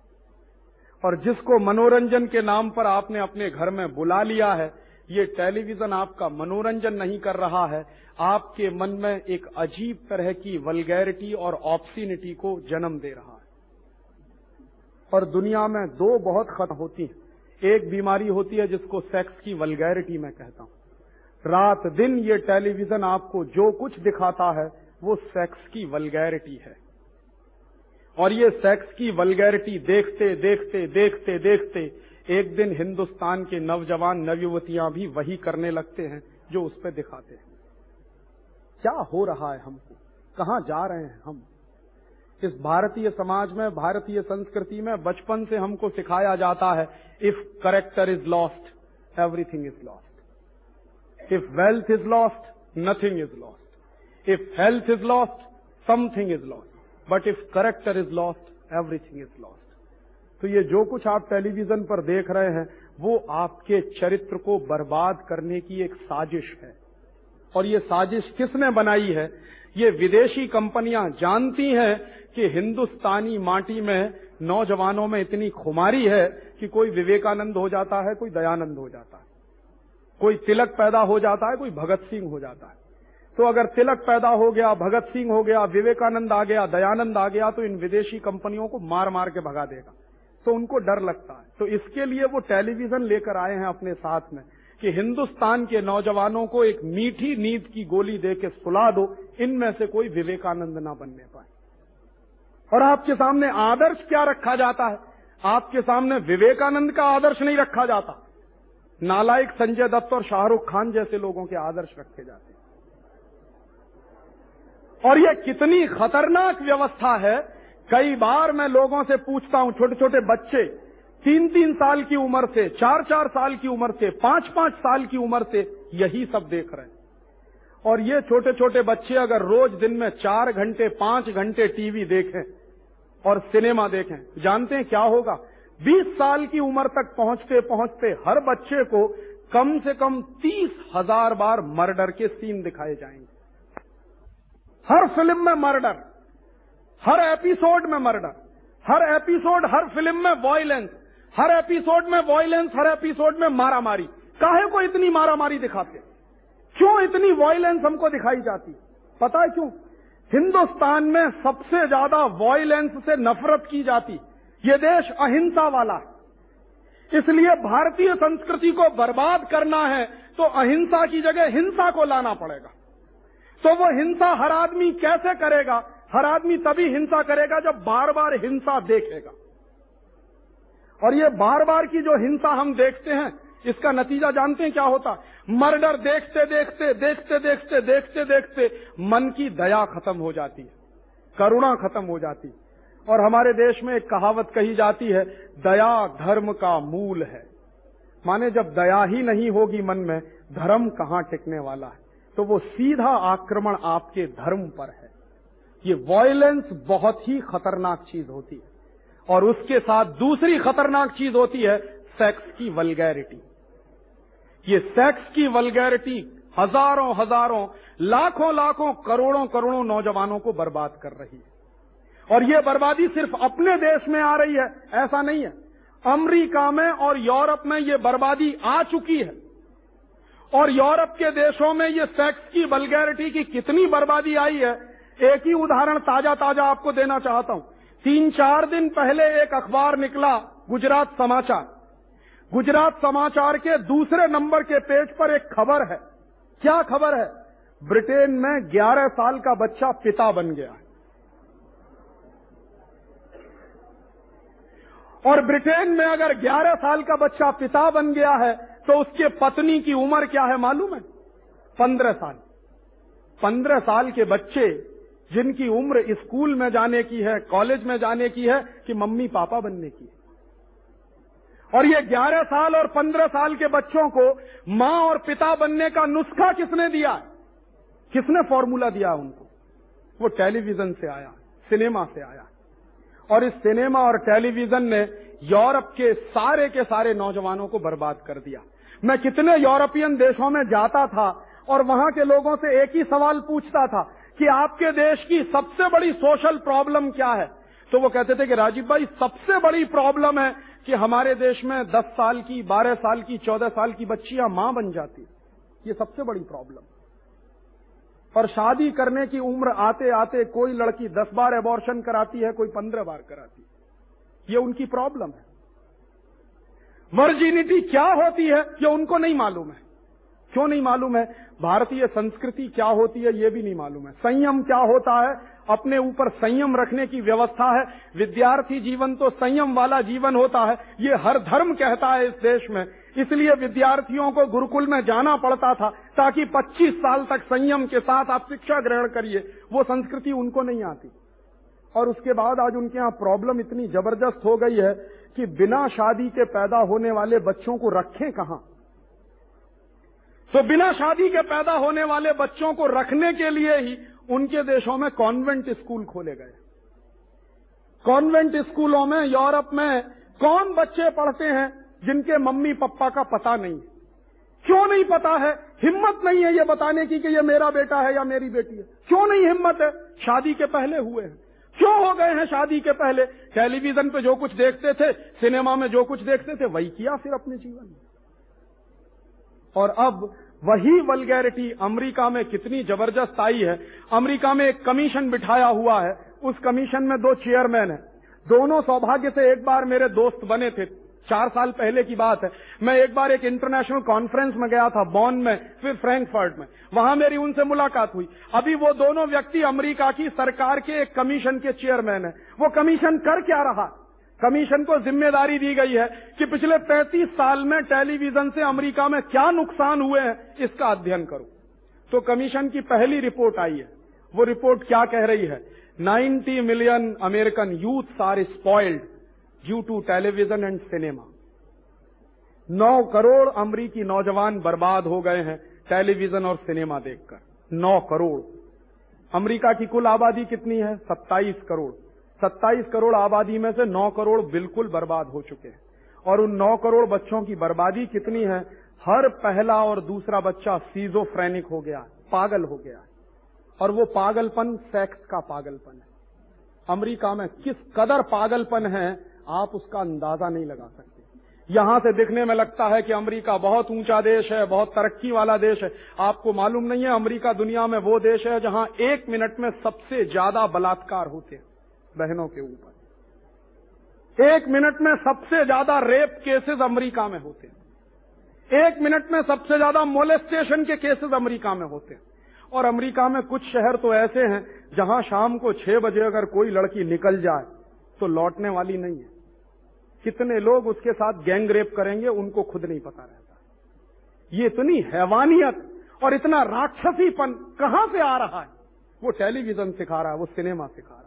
और जिसको मनोरंजन के नाम पर आपने अपने घर में बुला लिया है, ये टेलीविज़न आपका मनोरंजन नहीं कर रहा है, आपके मन में एक अजीब तरह की वलगैरिटी और ऑप्सिनिटी को जन्म दे रहा है। और दुनिया में दो बहुत खत्म होती हैं। एक बीमारी होती है जिसको सेक्स की वलगैरिटी मैं कहता हूँ। रात दिन ये टेलीविज़न आपको जो कुछ दिखाता है, वो सेक्स की वलगैरिटी है। और ये सेक्स की वलगैरिटी देखते देखते देखते देखते एक दिन हिंदुस्तान के नौजवान नवयुवतियाँ भी वही करने लगते हैं जो उस पर दिखाते हैं। क्या हो रहा है हमको? कहाँ जा रहे हैं हम? इस भारतीय समाज में, भारतीय संस्कृति में बचपन से हमको सिखाया जाता है if character is lost everything is lost if wealth is lost nothing is lost if health is lost something is lost but if character is lost everything is lost तो ये जो कुछ आप टेलीविज़न पर देख रहे हैं, वो आपके चरित्र को बर्बाद करने की एक साजिश है। और ये साजिश किसने बनाई है? ये विदेशी कंपनियाँ जानती हैं कि हिंदुस्तानी माटी में, नौजवानों में इतनी खुमारी है कि कोई विवेकानंद हो जाता है, कोई दयानंद हो जाता है। कोई तिलक पैदा हो जाता है, कोई भगत सिंह हो जाता है। तो अगर तिलक पैदा हो गया, भगत सिंह हो गया, विवेकानंद आ गया, दयानंद आ गया तो इन विदेशी कंपनियों को मार मार के भगा देगा। तो उनको डर लगता है। तो इसके लिए वो टेलीविज़न लेकर आए हैं अपने साथ में कि हिंदुस्तान के नौजवानों को एक मीठी नींद की गोली दे के सुला दो, इनमें से कोई विवेकानंद ना बनने पाए। और आपके सामने आदर्श क्या रखा जाता है? आपके सामने विवेकानंद का आदर्श नहीं रखा जाता। नालायक संजय दत्त और शाहरुख खान जैसे लोगों के आदर्श रखे जाते हैं। और यह कितनी खतरनाक व्यवस्था है। कई बार मैं लोगों से पूछता हूँ छोटे छोटे बच्चे तीन तीन साल की उम्र से चार चार साल की उम्र से पाँच पाँच साल की उम्र से यही सब देख रहे हैं। और ये छोटे छोटे बच्चे अगर रोज दिन में चार घंटे, पाँच घंटे टीवी देखें और सिनेमा देखें, जानते हैं क्या होगा? बीस साल की उम्र तक पहुँचते पहुँचते हर बच्चे को कम से कम तीस हज़ार बार मर्डर के सीन दिखाए जाएँगे। हर फ़िल्म में मर्डर, हर एपिसोड में मर्डर, हर एपिसोड हर फ़िल्म में वॉयलेंस हर एपिसोड में वॉयलेंस हर एपिसोड में मारामारी। काहे को इतनी मारामारी दिखाते क्यों इतनी वॉयलेंस हमको दिखाई जाती? पता है क्यों? हिंदुस्तान में सबसे ज़्यादा वॉयलेंस से नफरत की जाती। ये देश अहिंसा वाला है। इसलिए भारतीय संस्कृति को बर्बाद करना है तो अहिंसा की जगह हिंसा को लाना पड़ेगा। तो वो हिंसा हर आदमी कैसे करेगा? हर आदमी तभी हिंसा करेगा जब बार बार हिंसा देखेगा। और ये बार बार की जो हिंसा हम देखते हैं इसका नतीजा जानते हैं क्या होता मर्डर देखते देखते देखते देखते देखते देखते मन की दया खत्म हो जाती है, करुणा खत्म हो जाती और हमारे देश में एक कहावत कही जाती है, दया धर्म का मूल है। माने जब दया ही नहीं होगी मन में, धर्म कहाँ टिकने वाला है? तो वो सीधा आक्रमण आपके धर्म पर है। ये वॉयलेंस बहुत ही खतरनाक चीज़ होती है। और उसके साथ दूसरी खतरनाक चीज़ होती है सेक्स की वलगैरिटी ये सेक्स की वलगैरिटी हज़ारों हज़ारों, लाखों लाखों, करोड़ों करोड़ों नौजवानों को बर्बाद कर रही है। और ये बर्बादी सिर्फ़ अपने देश में आ रही है, ऐसा नहीं है। अमेरिका में और यूरोप में ये बर्बादी आ चुकी है। और यूरोप के देशों में ये सेक्स की वलगैरिटी की कितनी बर्बादी आई है, एक ही उदाहरण ताज़ा ताज़ा आपको देना चाहता हूँ। तीन चार दिन पहले एक अखबार निकला, गुजरात समाचार। गुजरात समाचार के दूसरे नंबर के पेज पर एक खबर है। क्या खबर है? ब्रिटेन में 11 साल का बच्चा पिता बन गया है। और ब्रिटेन में अगर 11 साल का बच्चा पिता बन गया है तो उसके पत्नी की उम्र क्या है मालूम है? पंद्रह साल। पंद्रह साल के बच्चे जिनकी उम्र स्कूल में जाने की है, कॉलेज में जाने की है, कि मम्मी पापा बनने की है। और ये 11 साल और 15 साल के बच्चों को माँ और पिता बनने का नुस्खा किसने दिया? किसने फॉर्मूला दिया उनको? वो टेलीविज़न से आया, सिनेमा से आया। और इस सिनेमा और टेलीविज़न ने यूरोप के सारे के सारे नौजवानों को बर्बाद कर दिया। मैं कितने यूरोपियन देशों में जाता था और वहाँ के लोगों से एक ही सवाल पूछता था कि आपके देश की सबसे बड़ी सोशल प्रॉब्लम क्या है? तो वो कहते थे कि राजीव भाई, सबसे बड़ी प्रॉब्लम है कि हमारे देश में 10 साल की 12 साल की 14 साल की बच्चियाँ माँ बन जाती ये सबसे बड़ी प्रॉब्लम और शादी करने की उम्र आते आते कोई लड़की 10 बार एबॉर्शन कराती है, कोई 15 बार कराती है। ये उनकी प्रॉब्लम है। वर्जिनिटी क्या होती है, ये उनको नहीं मालूम है। क्यों नहीं मालूम है? भारतीय संस्कृति क्या होती है, ये भी नहीं मालूम है। संयम क्या होता है अपने ऊपर संयम रखने की व्यवस्था है। विद्यार्थी जीवन तो संयम वाला जीवन होता है। ये हर धर्म कहता है इस देश में। इसलिए विद्यार्थियों को गुरुकुल में जाना पड़ता था, ताकि 25 साल तक संयम के साथ आप शिक्षा ग्रहण करिए। वो संस्कृति उनको नहीं आती। और उसके बाद आज उनके यहाँ प्रॉब्लम इतनी ज़बरदस्त हो गई है कि बिना शादी के पैदा होने वाले बच्चों को रखें कहाँ? तो बिना शादी के पैदा होने वाले बच्चों को रखने के लिए ही उनके देशों में कॉन्वेंट स्कूल खोले गए। कॉन्वेंट स्कूलों में, यूरोप में कौन बच्चे पढ़ते हैं जिनके मम्मी पप्पा का पता नहीं क्यों नहीं पता है? हिम्मत नहीं है ये बताने की कि ये मेरा बेटा है या मेरी बेटी है। क्यों नहीं हिम्मत है? शादी के पहले हुए हैं। क्यों हो गए हैं शादी के पहले? टेलीविज़न पे जो कुछ देखते थे, सिनेमा में जो कुछ देखते थे, वही किया फिर अपने जीवन में। और अब वही वलगैरिटी अमेरिका में कितनी ज़बरदस्त आई है। अमेरिका में एक कमीशन बिठाया हुआ है। उस कमीशन में दो चेयरमैन है। दोनों सौभाग्य से एक बार मेरे दोस्त बने थे। चार साल पहले की बात है। मैं एक बार एक इंटरनेशनल कॉन्फ्रेंस में गया था बॉन में, फिर फ्रैंकफर्ट में। वहाँ मेरी उनसे मुलाकात हुई। अभी वो दोनों व्यक्ति अमेरिका की सरकार के एक कमीशन के चेयरमैन है। वो कमीशन कर क्या रहा? कमीशन को ज़िम्मेदारी दी गई है कि पिछले 35 साल में टेलीविज़न से अमेरिका में क्या नुकसान हुए हैं, इसका अध्ययन करो। तो कमीशन की पहली रिपोर्ट आई है। वो रिपोर्ट क्या कह रही है? 90 million American youth are spoiled due to television and cinema. नौ करोड़ अमरीकी नौजवान बर्बाद हो गए हैं टेलीविज़न और सिनेमा देखकर। नौ करोड़। अमेरिका की कुल आबादी कितनी है? 27 करोड़। 27 करोड़ आबादी में से 9 करोड़ बिल्कुल बर्बाद हो चुके हैं। और उन 9 करोड़ बच्चों की बर्बादी कितनी है? हर पहला और दूसरा बच्चा सीजोफ्रेनिक हो गया, पागल हो गया। और वो पागलपन सेक्स का पागलपन है। अमेरिका में किस कदर पागलपन है, आप उसका अंदाज़ा नहीं लगा सकते। यहाँ से दिखने में लगता है कि अमेरिका बहुत ऊँचा देश है, बहुत तरक्की वाला देश है। आपको मालूम नहीं है, अमेरिका दुनिया में वो देश है जहाँ एक मिनट में सबसे ज़्यादा बलात्कार होते हैं। बहनों के ऊपर। एक मिनट में सबसे ज़्यादा रेप केसेस अमेरिका में होते हैं। एक मिनट में सबसे ज़्यादा मोलेस्टेशन के केसेस अमेरिका में होते हैं। और अमेरिका में कुछ शहर तो ऐसे हैं, जहाँ शाम को छह बजे अगर कोई लड़की निकल जाए तो लौटने वाली नहीं है। कितने लोग उसके साथ गैंग रेप करेंगे, उनको खुद नहीं पता रहता। ये इतनी हैवानियत और इतना राक्षसीपन कहाँ से आ रहा है? वो टेलीविज़न सिखा रहा है, वो सिनेमा सिखा रहा है।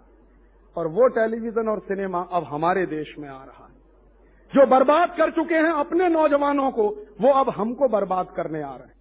और वो टेलीविज़न और सिनेमा अब हमारे देश में आ रहा है। जो बर्बाद कर चुके हैं अपने नौजवानों को, वो अब हमको बर्बाद करने आ रहे हैं।